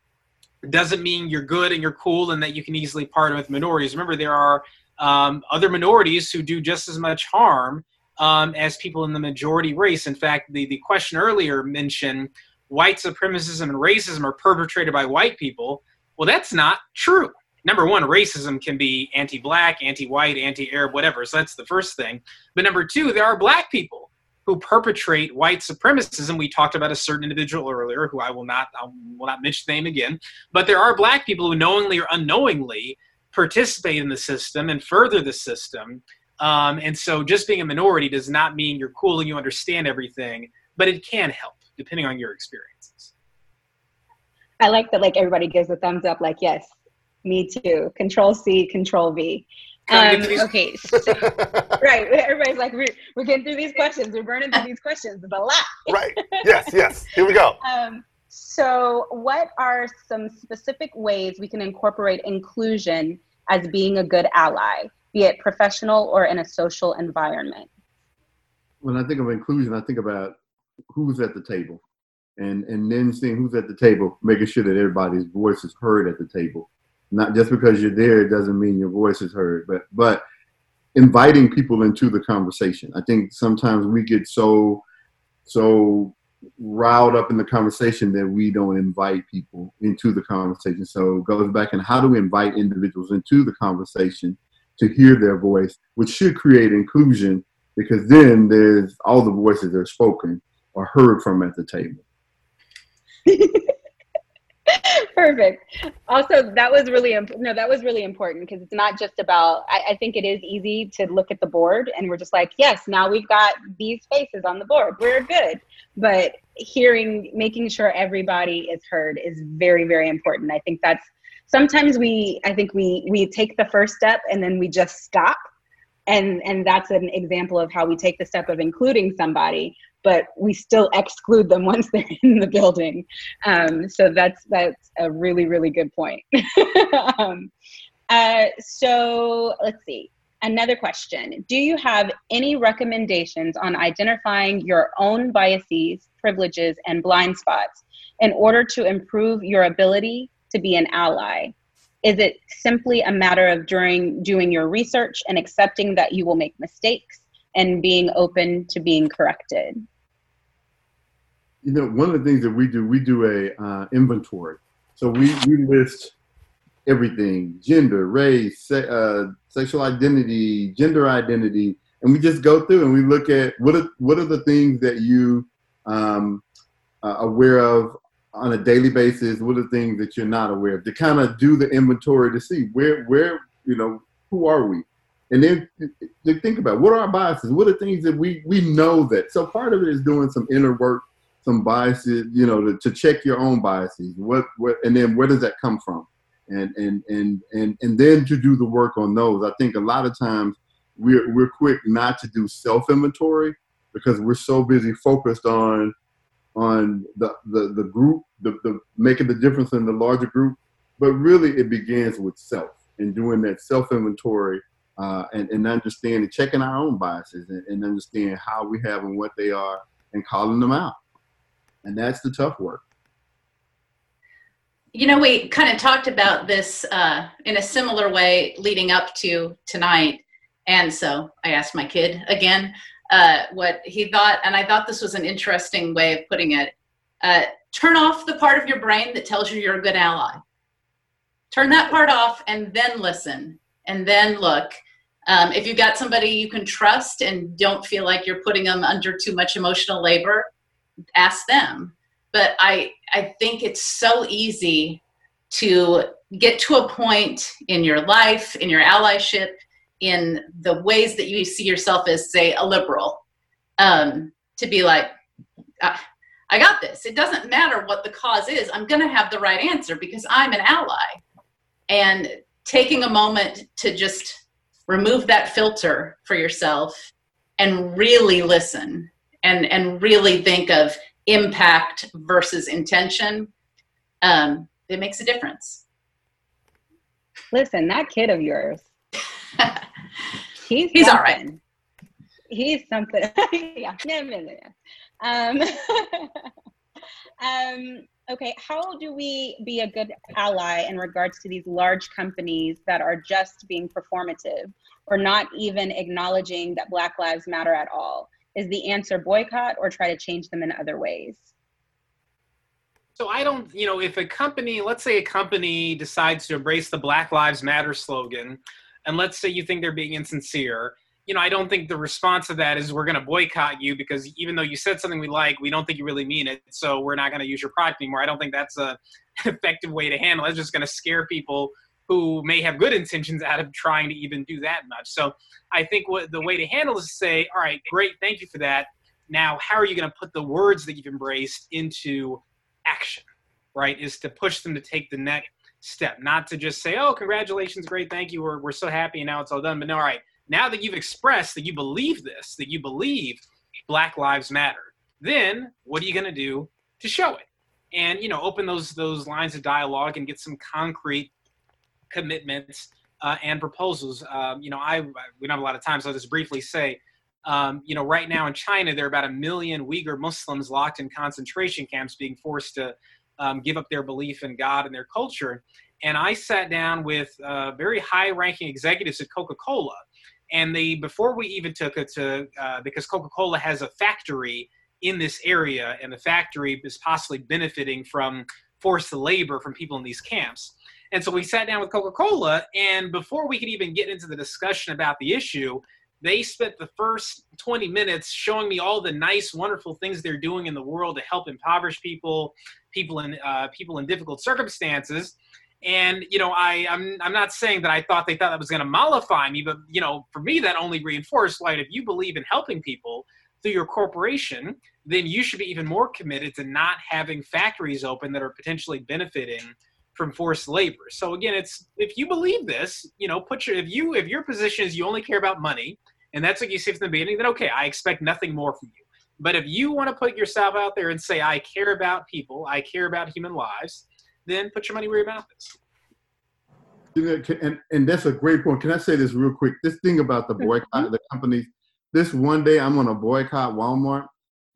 doesn't mean you're good and you're cool and that you can easily partner with minorities. Remember, there are um, other minorities who do just as much harm um, as people in the majority race. In fact, the, the question earlier mentioned white supremacism and racism are perpetrated by white people. Well, that's not true. Number one, racism can be anti black, anti white, anti Arab, whatever. So that's the first thing. But number two, there are black people who perpetrate white supremacism. We talked about a certain individual earlier, who I will not I will not mention name again. But there are black people who knowingly or unknowingly participate in the system and further the system. Um, and so, just being a minority does not mean you're cool and you understand everything, but it can help depending on your experiences. I like that. Like everybody gives a thumbs up. Like yes, me too. Control C, Control V. Um, okay, so, right. Everybody's like, we're, we're getting through these questions. We're burning through these questions. It's a lot. right. Yes. Yes. Here we go. Um, so, what are some specific ways we can incorporate inclusion as being a good ally, be it professional or in a social environment? When I think of inclusion, I think about who's at the table, and and then seeing who's at the table, making sure that everybody's voice is heard at the table not just because you're there, it doesn't mean your voice is heard, but but inviting people into the conversation. I think sometimes we get so so riled up in the conversation that we don't invite people into the conversation. So it goes back and how do we invite individuals into the conversation to hear their voice, which should create inclusion because then there's all the voices that are spoken are heard from at the table. Perfect. Also, that was really imp- no, that was really important because it's not just about. I, I, think it is easy to look at the board and we're just like, yes, now we've got these faces on the board. We're good. But hearing, making sure everybody is heard is very, very important. I think that's sometimes we. I think we we take the first step and then we just stop and and that's an example of how we take the step of including somebody but we still exclude them once they're in the building. Um, so that's that's a really really good point. Um, uh, so let's see. Another question. Do you have any recommendations on identifying your own biases privileges and blind spots in order to improve your ability to be an ally? Is it simply a matter of during doing your research and accepting that you will make mistakes and being open to being corrected? You know, one of the things that we do, we do a uh, inventory. So we, we list everything: gender, race, se- uh, sexual identity, gender identity, and we just go through and we look at what are what are the things that you um, uh, aware of on a daily basis? What are the things that you're not aware of? To kind of do the inventory to see where where you know who are we? And then to think about what are our biases? What are things that we we know that? So part of it is doing some inner work some biases you know to, to check your own biases what what and then where does that come from and and and and and then to do the work on those i think a lot of times we're we're quick not to do self inventory because we're so busy focused on on the, the, the group, the, the making the difference in the larger group. But really, it begins with self and doing that self inventory uh, and, and understanding, checking our own biases and, and understanding how we have and what they are and calling them out. And that's the tough work. You know, we kind of talked about this uh, in a similar way leading up to tonight. And so I asked my kid again uh, what he thought, and I thought this was an interesting way of putting it. Uh, turn off the part of your brain that tells you you're a good ally. Turn that part off and then listen and then look. Um, if you've got somebody you can trust and don't feel like you're putting them under too much emotional labor, ask them. But I, I think it's so easy to get to a point in your life, in your allyship, in the ways that you see yourself as, say, a liberal, um, to be like, I, I got this. It doesn't matter what the cause is. I'm going to have the right answer because I'm an ally. And taking a moment to just remove that filter for yourself and really listen and, and really think of impact versus intention, um, it makes a difference. Listen, that kid of yours, he's he's all right. he's something. yeah, no, no, no. Um, um, okay, how do we be a good ally in regards to these large companies that are just being performative or not even acknowledging that Black Lives Matter at all? Is the answer boycott or try to change them in other ways? So I don't, you know, if a company, let's say a company decides to embrace the Black Lives Matter slogan, and let's say you think they're being insincere, you know, I don't think the response to that is we're going to boycott you because even though you said something we like, we don't think you really mean it, so we're not going to use your product anymore. I don't think that's a, an effective way to handle it. It's just going to scare people who may have good intentions out of trying to even do that much. So I think what the way to handle is to say, all right, great, thank you for that. Now, how are you going to put the words that you've embraced into action? Right? Is to push them to take the next step, not to just say, oh, congratulations, great, thank you, we're, we're so happy, and now it's all done. But no, all right, now that you've expressed that you believe this, that you believe Black Lives Matter, then what are you going to do to show it? And you know, open those those lines of dialogue and get some concrete commitments uh, and proposals. Um, you know, I we don't have a lot of time, so I'll just briefly say. Um, you know, right now in China, there are about a million Uyghur Muslims locked in concentration camps, being forced to um, give up their belief in God and their culture. And I sat down with uh, very high-ranking executives at Coca-Cola, and they before we even took it to uh, because coca-cola has a factory in this area and the factory is possibly benefiting from forced labor from people in these camps and so we sat down with coca-cola and before we could even get into the discussion about the issue they spent the first 20 minutes showing me all the nice wonderful things they're doing in the world to help impoverished people people in uh, people in difficult circumstances. And you know, I I'm I'm not saying that I thought they thought that was going to mollify me, but you know, for me that only reinforced like if you believe in helping people through your corporation, then you should be even more committed to not having factories open that are potentially benefiting from forced labor. So again, it's if you believe this, you know, put your if you if your position is you only care about money, and that's what you say from the beginning, then okay, I expect nothing more from you. But if you want to put yourself out there and say, I care about people, I care about human lives, then put your money where your mouth is. And, and that's a great point. Can I say this real quick? This thing about the boycott mm-hmm. the companies, this one day I'm gonna boycott Walmart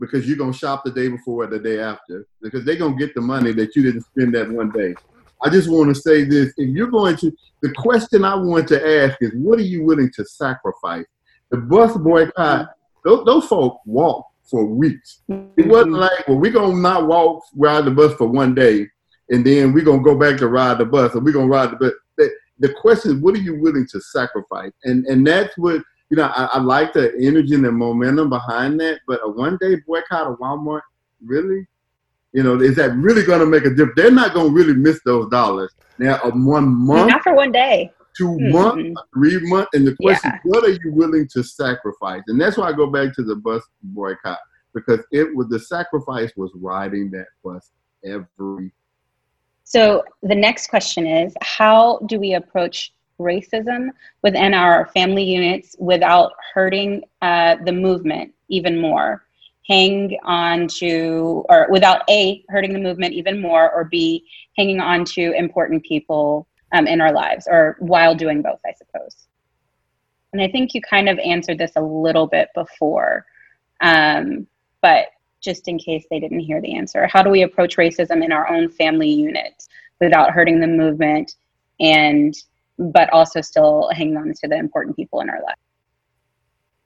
because you're gonna shop the day before or the day after because they're gonna get the money that you didn't spend that one day. I just want to say this: if you're going to, the question I want to ask is, what are you willing to sacrifice? The bus boycott, those, those folks walked for weeks. It wasn't mm-hmm. like, well, we're gonna not walk ride the bus for one day and then we're gonna go back to ride the bus, and we're gonna ride the bus. The, the question is, what are you willing to sacrifice? And and that's what you know. I, I like the energy and the momentum behind that. But a one day boycott of Walmart, really? You know, is that really going to make a difference? They're not going to really miss those dollars. Now, a one month, not for one day, 2 mm-hmm. months, three months, and the question, yeah. what are you willing to sacrifice? And that's why I go back to the bus boycott because it was the sacrifice was riding that bus every so the next question is how do we approach racism within our family units without hurting uh, the movement even more? Hang on to, or without A, hurting the movement even more, or B, hanging on to important people um, in our lives, or while doing both, I suppose. And I think you kind of answered this a little bit before, um, but just in case they didn't hear the answer. How do we approach racism in our own family unit without hurting the movement and but also still hanging on to the important people in our life?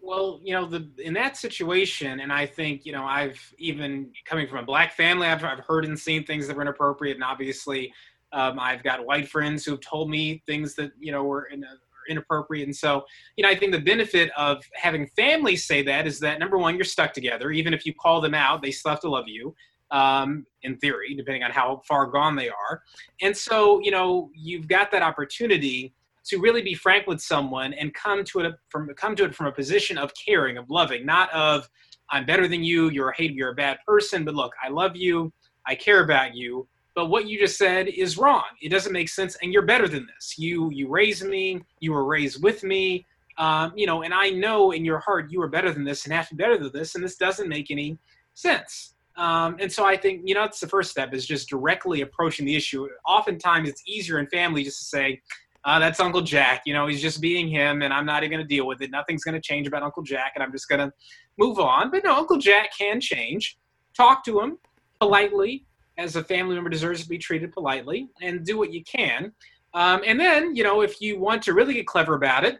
Well, you know, the in that situation, and I think you know, I've even coming from a black family, I've, I've heard and seen things that were inappropriate, and obviously, um, I've got white friends who've told me things that you know were in a, inappropriate. And so, you know, I think the benefit of having families say that is that number one, you're stuck together. Even if you call them out, they still have to love you. Um, in theory, depending on how far gone they are. And so, you know, you've got that opportunity to really be frank with someone and come to it from come to it from a position of caring, of loving, not of I'm better than you, you're a hate, you're a bad person, but look, I love you, I care about you, but what you just said is wrong. It doesn't make sense, and you're better than this. You you raised me, you were raised with me, um, you know, and I know in your heart you are better than this and have to be better than this, and this doesn't make any sense. Um, and so I think you know that's the first step is just directly approaching the issue. Oftentimes it's easier in family just to say, Uh, that's Uncle Jack. You know, he's just being him, and I'm not even going to deal with it. Nothing's going to change about Uncle Jack, and I'm just going to move on. But no, Uncle Jack can change. Talk to him politely, as a family member deserves to be treated politely, and do what you can. Um, and then, you know, if you want to really get clever about it,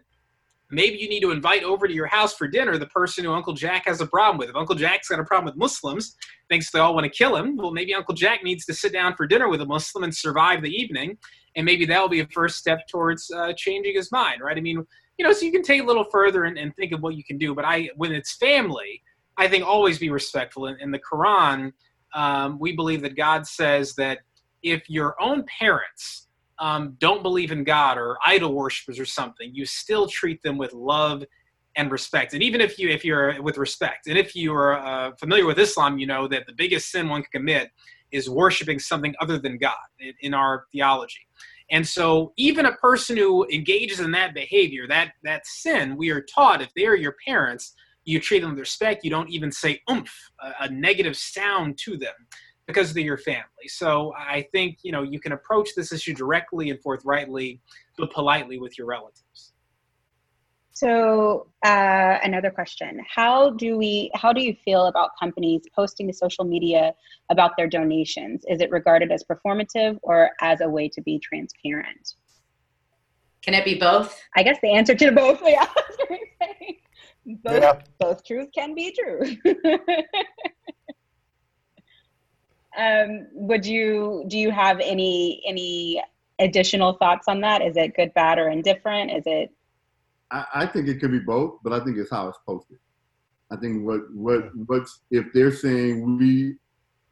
maybe you need to invite over to your house for dinner the person who Uncle Jack has a problem with. If Uncle Jack's got a problem with Muslims, thinks they all want to kill him, well, maybe Uncle Jack needs to sit down for dinner with a Muslim and survive the evening, and maybe that'll be a first step towards uh, changing his mind, right? I mean, you know, so you can take a little further and, and think of what you can do. But I, when it's family, I think always be respectful. In, in the Quran, um, we believe that God says that if your own parents um, don't believe in God or idol worshippers or something, you still treat them with love and respect. And even if you if you're with respect, and if you are uh, familiar with Islam, you know that the biggest sin one can commit is worshiping something other than God in, our theology. And so, even a person who engages in that behavior, that that sin, we are taught if they are your parents, you treat them with respect. You don't even say oomph, a, a negative sound to them because they're your family. So I think you know you can approach this issue directly and forthrightly, but politely with your relatives. So uh, another question: How do we? How do you feel about companies posting to social media about their donations? Is it regarded as performative or as a way to be transparent? Can it be both? I guess the answer to both. Yeah, both, yeah. both truths can be true. um, would you do you have any any additional thoughts on that? Is it good, bad, or indifferent? Is it? I, I think it could be both, but I think it's how it's posted. I think what what what's if they're saying we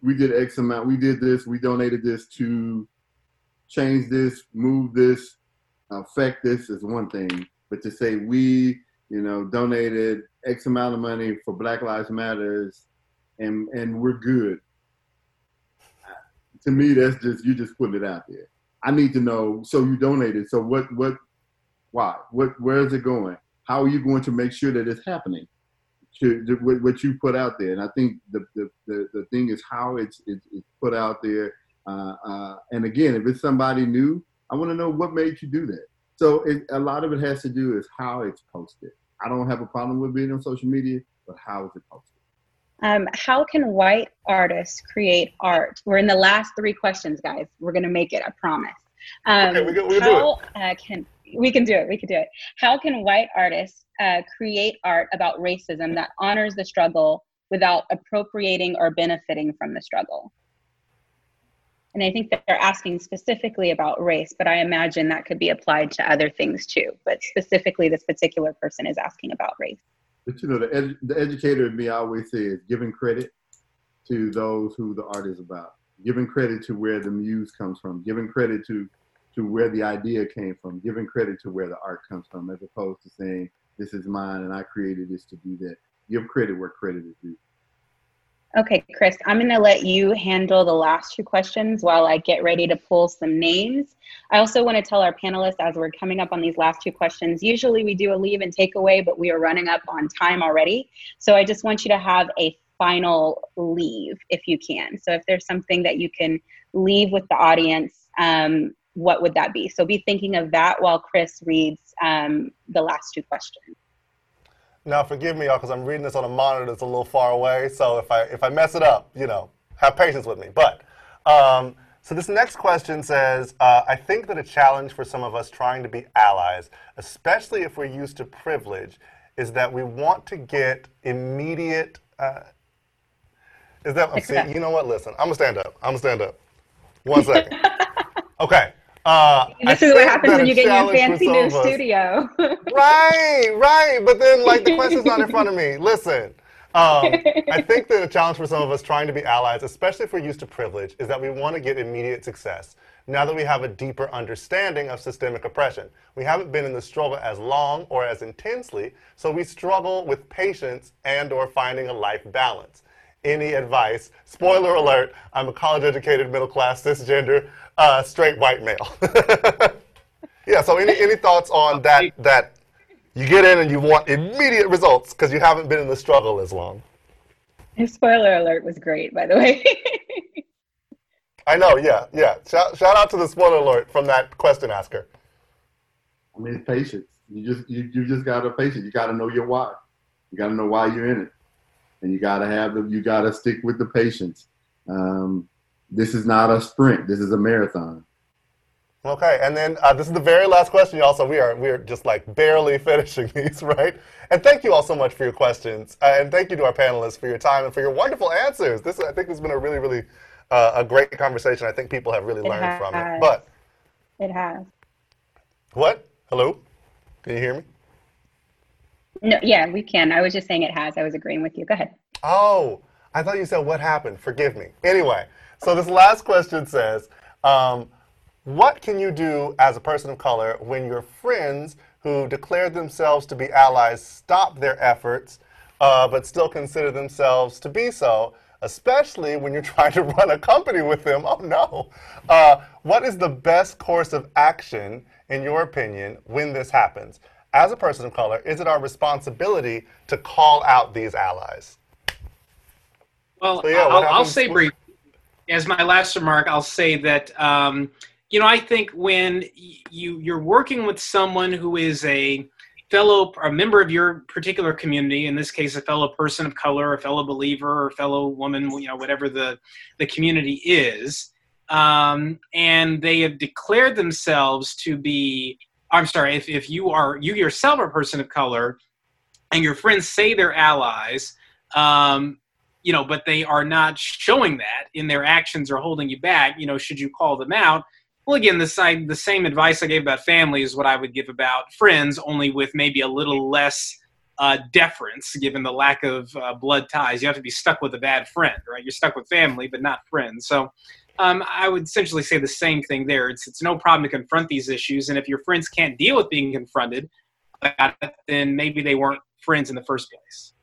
we did X amount, we did this, we donated this to change this, move this, affect this is one thing. But to say we you know, donated X amount of money for Black Lives Matters, and and we're good. To me, that's just you just putting it out there. I need to know. So you donated. So what? What? Why? What? Where is it going? How are you going to make sure that it's happening? To, to what you put out there, and I think the the, the, the thing is how it's, it's, it's put out there. Uh, uh, and again, if it's somebody new, I want to know what made you do that. So it, a lot of it has to do is how it's posted. I don't have a problem with being on social media, but how is it posted? Um, how can white artists create art? We're in the last three questions, guys. We're gonna make it. I promise. Um, okay, we can, we can how, do it. Uh, can we can do it? We can do it. How can white artists uh, create art about racism that honors the struggle without appropriating or benefiting from the struggle? And I think that they're asking specifically about race, but I imagine that could be applied to other things too. But specifically, this particular person is asking about race. But you know, the, the educator in me always says giving credit to those who the art is about, giving credit to where the muse comes from, giving credit to to where the idea came from, giving credit to where the art comes from, as opposed to saying this is mine and I created this to do that. Give credit where credit is due. Okay, Chris, I'm going to let you handle the last two questions while I get ready to pull some names. I also want to tell our panelists as we're coming up on these last two questions, usually we do a leave and take away, but we are running up on time already. So I just want you to have a final leave if you can. So if there's something that you can leave with the audience, um, what would that be? So be thinking of that while Chris reads um, the last two questions. Now, forgive me, y'all, because I'm reading this on a monitor that's a little far away. So if I if I mess it up, you know, have patience with me. But um, so this next question says, uh, I think that a challenge for some of us trying to be allies, especially if we're used to privilege, is that we want to get immediate. Uh, is that? See, you know what? Listen, I'm gonna stand up. I'm gonna stand up. One second. okay. Uh, this I is what happens when you get your fancy new studio. right, right. But then, like, the question's not in front of me. Listen, um, I think that a challenge for some of us trying to be allies, especially if we're used to privilege, is that we want to get immediate success. Now that we have a deeper understanding of systemic oppression, we haven't been in the struggle as long or as intensely, so we struggle with patience and/or finding a life balance any advice. Spoiler alert, I'm a college educated, middle class, cisgender, uh, straight white male. yeah, so any, any thoughts on that, that you get in and you want immediate results because you haven't been in the struggle as long? Your spoiler alert was great, by the way. I know, yeah, yeah. Shout, shout out to the spoiler alert from that question asker. I mean, patience. You just you, you just gotta patience. You gotta know your why. You gotta know why you're in it, and you gotta have the you gotta stick with the patience. Um, this is not a sprint. This is a marathon. Okay, and then uh, this is the very last question, y'all. So we are we are just like barely finishing these, right? And thank you all so much for your questions, uh, and thank you to our panelists for your time and for your wonderful answers. This I think has been a really really uh, a great conversation. I think people have really It learned from it. But It has. what? Hello, can you hear me? No, yeah, we can. I was just saying it has. I was agreeing with you. Go ahead. Oh, I thought you said what happened. Forgive me. Anyway, so this last question says, um, what can you do as a person of color when your friends who declare themselves to be allies stop their efforts, uh, but still consider themselves to be so, especially when you're trying to run a company with them? Oh no. Uh, what is the best course of action, in your opinion, when this happens? As a person of color, is it our responsibility to call out these allies? Well, So, yeah, I'll, I'll say briefly, as my last remark, I'll say that um, you know I think when you you're working with someone who is a fellow a member of your particular community, in this case, a fellow person of color, a fellow believer, or fellow woman, you know, whatever the the community is, um, and they have declared themselves to be. I'm sorry, if, if you are you yourself are a person of color, and your friends say they're allies, um, you know, but they are not showing that in their actions or holding you back, you know, should you call them out? Well, again, the side, the same advice I gave about family is what I would give about friends, only with maybe a little less uh, deference, given the lack of uh, blood ties. You have to be stuck with a bad friend, right? You're stuck with family, but not friends. So um, I would essentially say the same thing there. It's it's no problem to confront these issues, and if your friends can't deal with being confronted, about it, then maybe they weren't friends in the first place.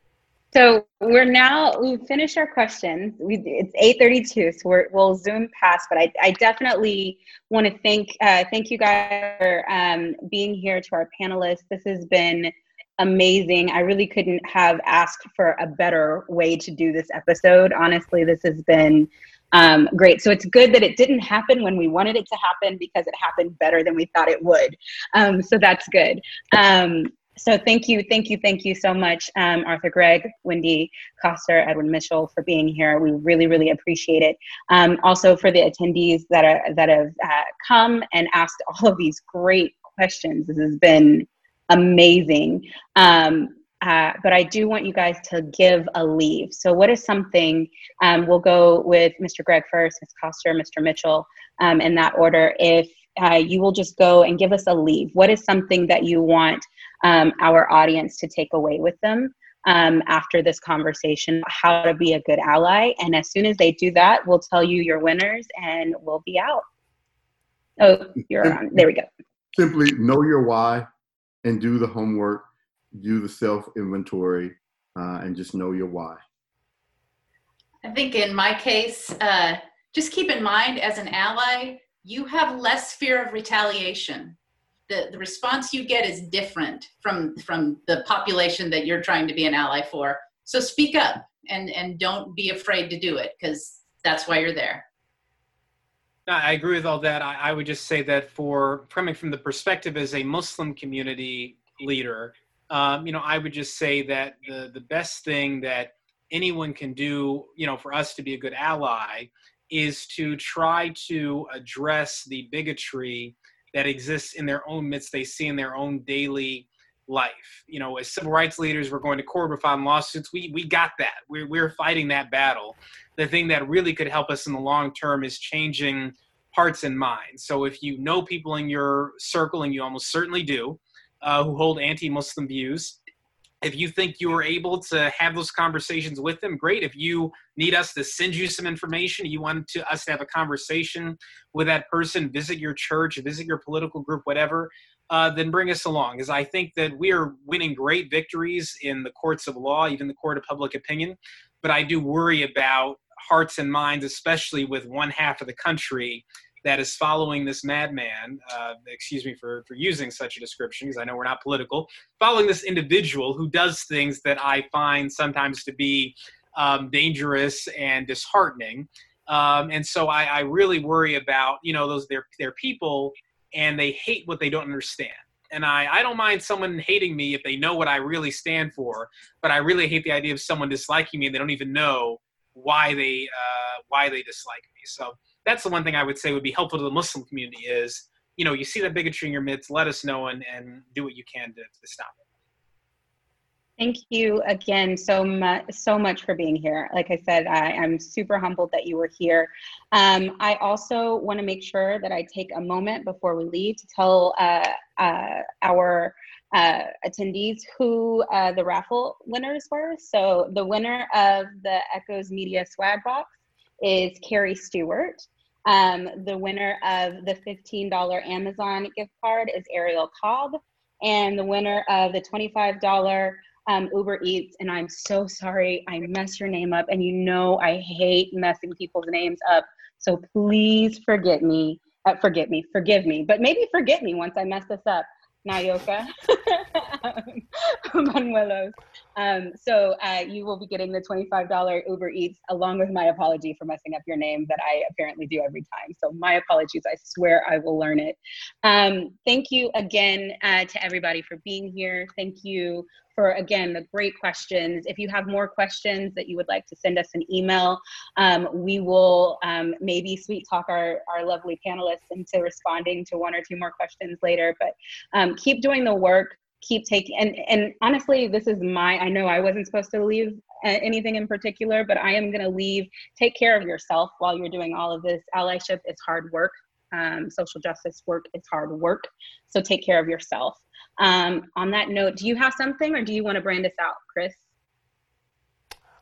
So we're now we've finished our questions. We it's eight thirty two, so we're, we'll zoom past. But I, I definitely want to thank uh, thank you guys for um, being here to our panelists. This has been amazing. I really couldn't have asked for a better way to do this episode. Honestly, this has been um, great. So it's good that it didn't happen when we wanted it to happen because it happened better than we thought it would. Um, so that's good. Um, so thank you, thank you, thank you so much, um, Arthur Gregg, Wendy Koster, Edwin Mitchell for being here. We really, really appreciate it. Um, also for the attendees that are that have uh, come and asked all of these great questions. This has been amazing. Um, uh, but I do want you guys to give a leave. So, what is something? Um, we'll go with Mr. Gregg first, Ms. Koster, Mr. Mitchell, um, in that order. If uh, you will just go and give us a leave, what is something that you want um, our audience to take away with them um, after this conversation? How to be a good ally, and as soon as they do that, we'll tell you your winners, and we'll be out. Oh, you're on. There we go. Simply know your why and do the homework, do the self inventory, uh, and just know your why. I think in my case, uh, just keep in mind as an ally, you have less fear of retaliation. The, the response you get is different from, from the population that you're trying to be an ally for. So speak up and, and don't be afraid to do it because that's why you're there. I agree with all that. I, I would just say that for coming from the perspective as a Muslim community leader, um, you know, I would just say that the the best thing that anyone can do, you know, for us to be a good ally, is to try to address the bigotry that exists in their own midst. They see in their own daily life. You know, as civil rights leaders, we're going to court, we're filing lawsuits. We we got that. We're we're fighting that battle. The thing that really could help us in the long term is changing hearts and minds. So if you know people in your circle, and you almost certainly do, uh, who hold anti-Muslim views, if you think you are able to have those conversations with them, great. If you need us to send you some information, you want to, us to have a conversation with that person, visit your church, visit your political group, whatever, uh, then bring us along. Because I think that we are winning great victories in the courts of law, even the court of public opinion. But I do worry about hearts and minds, especially with one half of the country that is following this madman. Uh, excuse me for, for using such a description, because I know we're not political. Following this individual who does things that I find sometimes to be um, dangerous and disheartening. Um, and so I, I really worry about you know those they're they're people and they hate what they don't understand. and I, I don't mind someone hating me if they know what I really stand for, but I really hate the idea of someone disliking me and they don't even know why they uh, why they dislike me. So that's the one thing I would say would be helpful to the Muslim community is you know you see that bigotry in your midst, let us know and, and do what you can to, to stop it. Thank you again so much, so much for being here. Like I said, I, am super humbled that you were here. Um, I also want to make sure that I take a moment before we leave to tell uh, uh, our uh, attendees who uh, the raffle winners were. So the winner of the Echoes Media swag box is Carrie Stewart. Um, the winner of the $15 Amazon gift card is Ariel Cobb. And the winner of the $25 um, Uber Eats, and I'm so sorry I messed your name up. And you know I hate messing people's names up. So please forget me. Uh, forget me. Forgive me. But maybe forget me once I mess this up. Nayoka Manuelos. Um, so uh, you will be getting the $25 Uber Eats along with my apology for messing up your name that I apparently do every time. So my apologies. I swear I will learn it. Um, thank you again uh, to everybody for being here. Thank you for again the great questions. If you have more questions that you would like to send us an email, um, we will um, maybe sweet talk our, our lovely panelists into responding to one or two more questions later. But um, keep doing the work, keep taking and and honestly, this is my. I know I wasn't supposed to leave uh, anything in particular, but I am going to leave. Take care of yourself while you're doing all of this. Allyship is hard work. Um, social justice work is hard work. So take care of yourself. Um, on that note, do you have something or do you want to brand us out, Chris?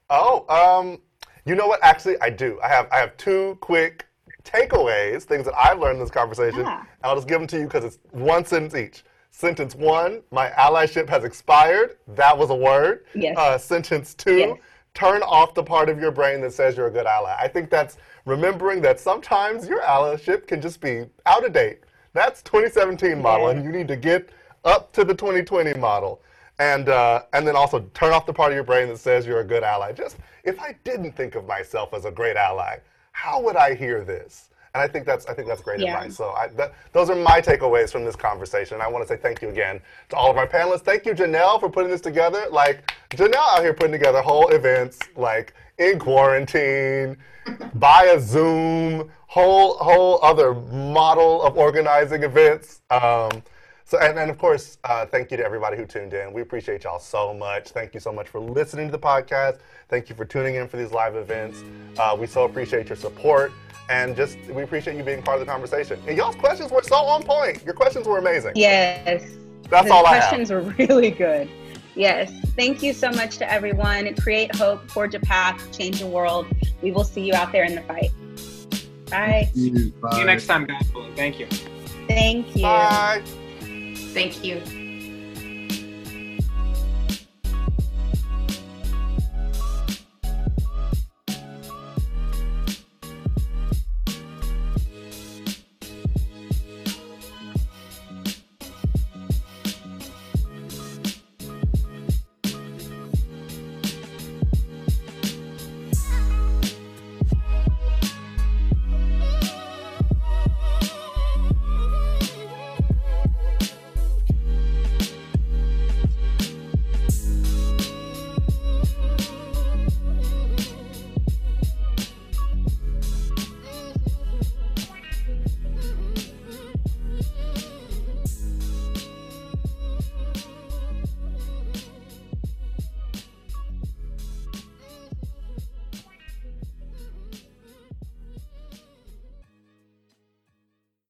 Oh, um, you know what? Actually, I do. I have I have two quick takeaways, things that I've learned in this conversation. Ah. I'll just give them to you because it's one sentence each. Sentence one, my allyship has expired. That was a word. Yes. Uh, sentence two, yes. turn off the part of your brain that says you're a good ally. I think that's remembering that sometimes your allyship can just be out of date. That's 2017 model, yes. and you need to get up to the 2020 model. And, uh, and then also turn off the part of your brain that says you're a good ally. Just, if I didn't think of myself as a great ally, how would I hear this? And I think that's I think that's great yeah. advice. So I, that, those are my takeaways from this conversation. I want to say thank you again to all of our panelists. Thank you, Janelle, for putting this together. Like Janelle out here putting together whole events like in quarantine, via Zoom, whole whole other model of organizing events. Um, so, and, and of course, uh, thank you to everybody who tuned in. We appreciate y'all so much. Thank you so much for listening to the podcast. Thank you for tuning in for these live events. Uh, we so appreciate your support. And just, we appreciate you being part of the conversation. And y'all's questions were so on point. Your questions were amazing. Yes. That's the all I have. questions were really good. Yes. Thank you so much to everyone. Create hope, forge a path, change the world. We will see you out there in the fight. Bye. See you, Bye. See you next time, guys. Thank you. Thank you. Bye. Thank you.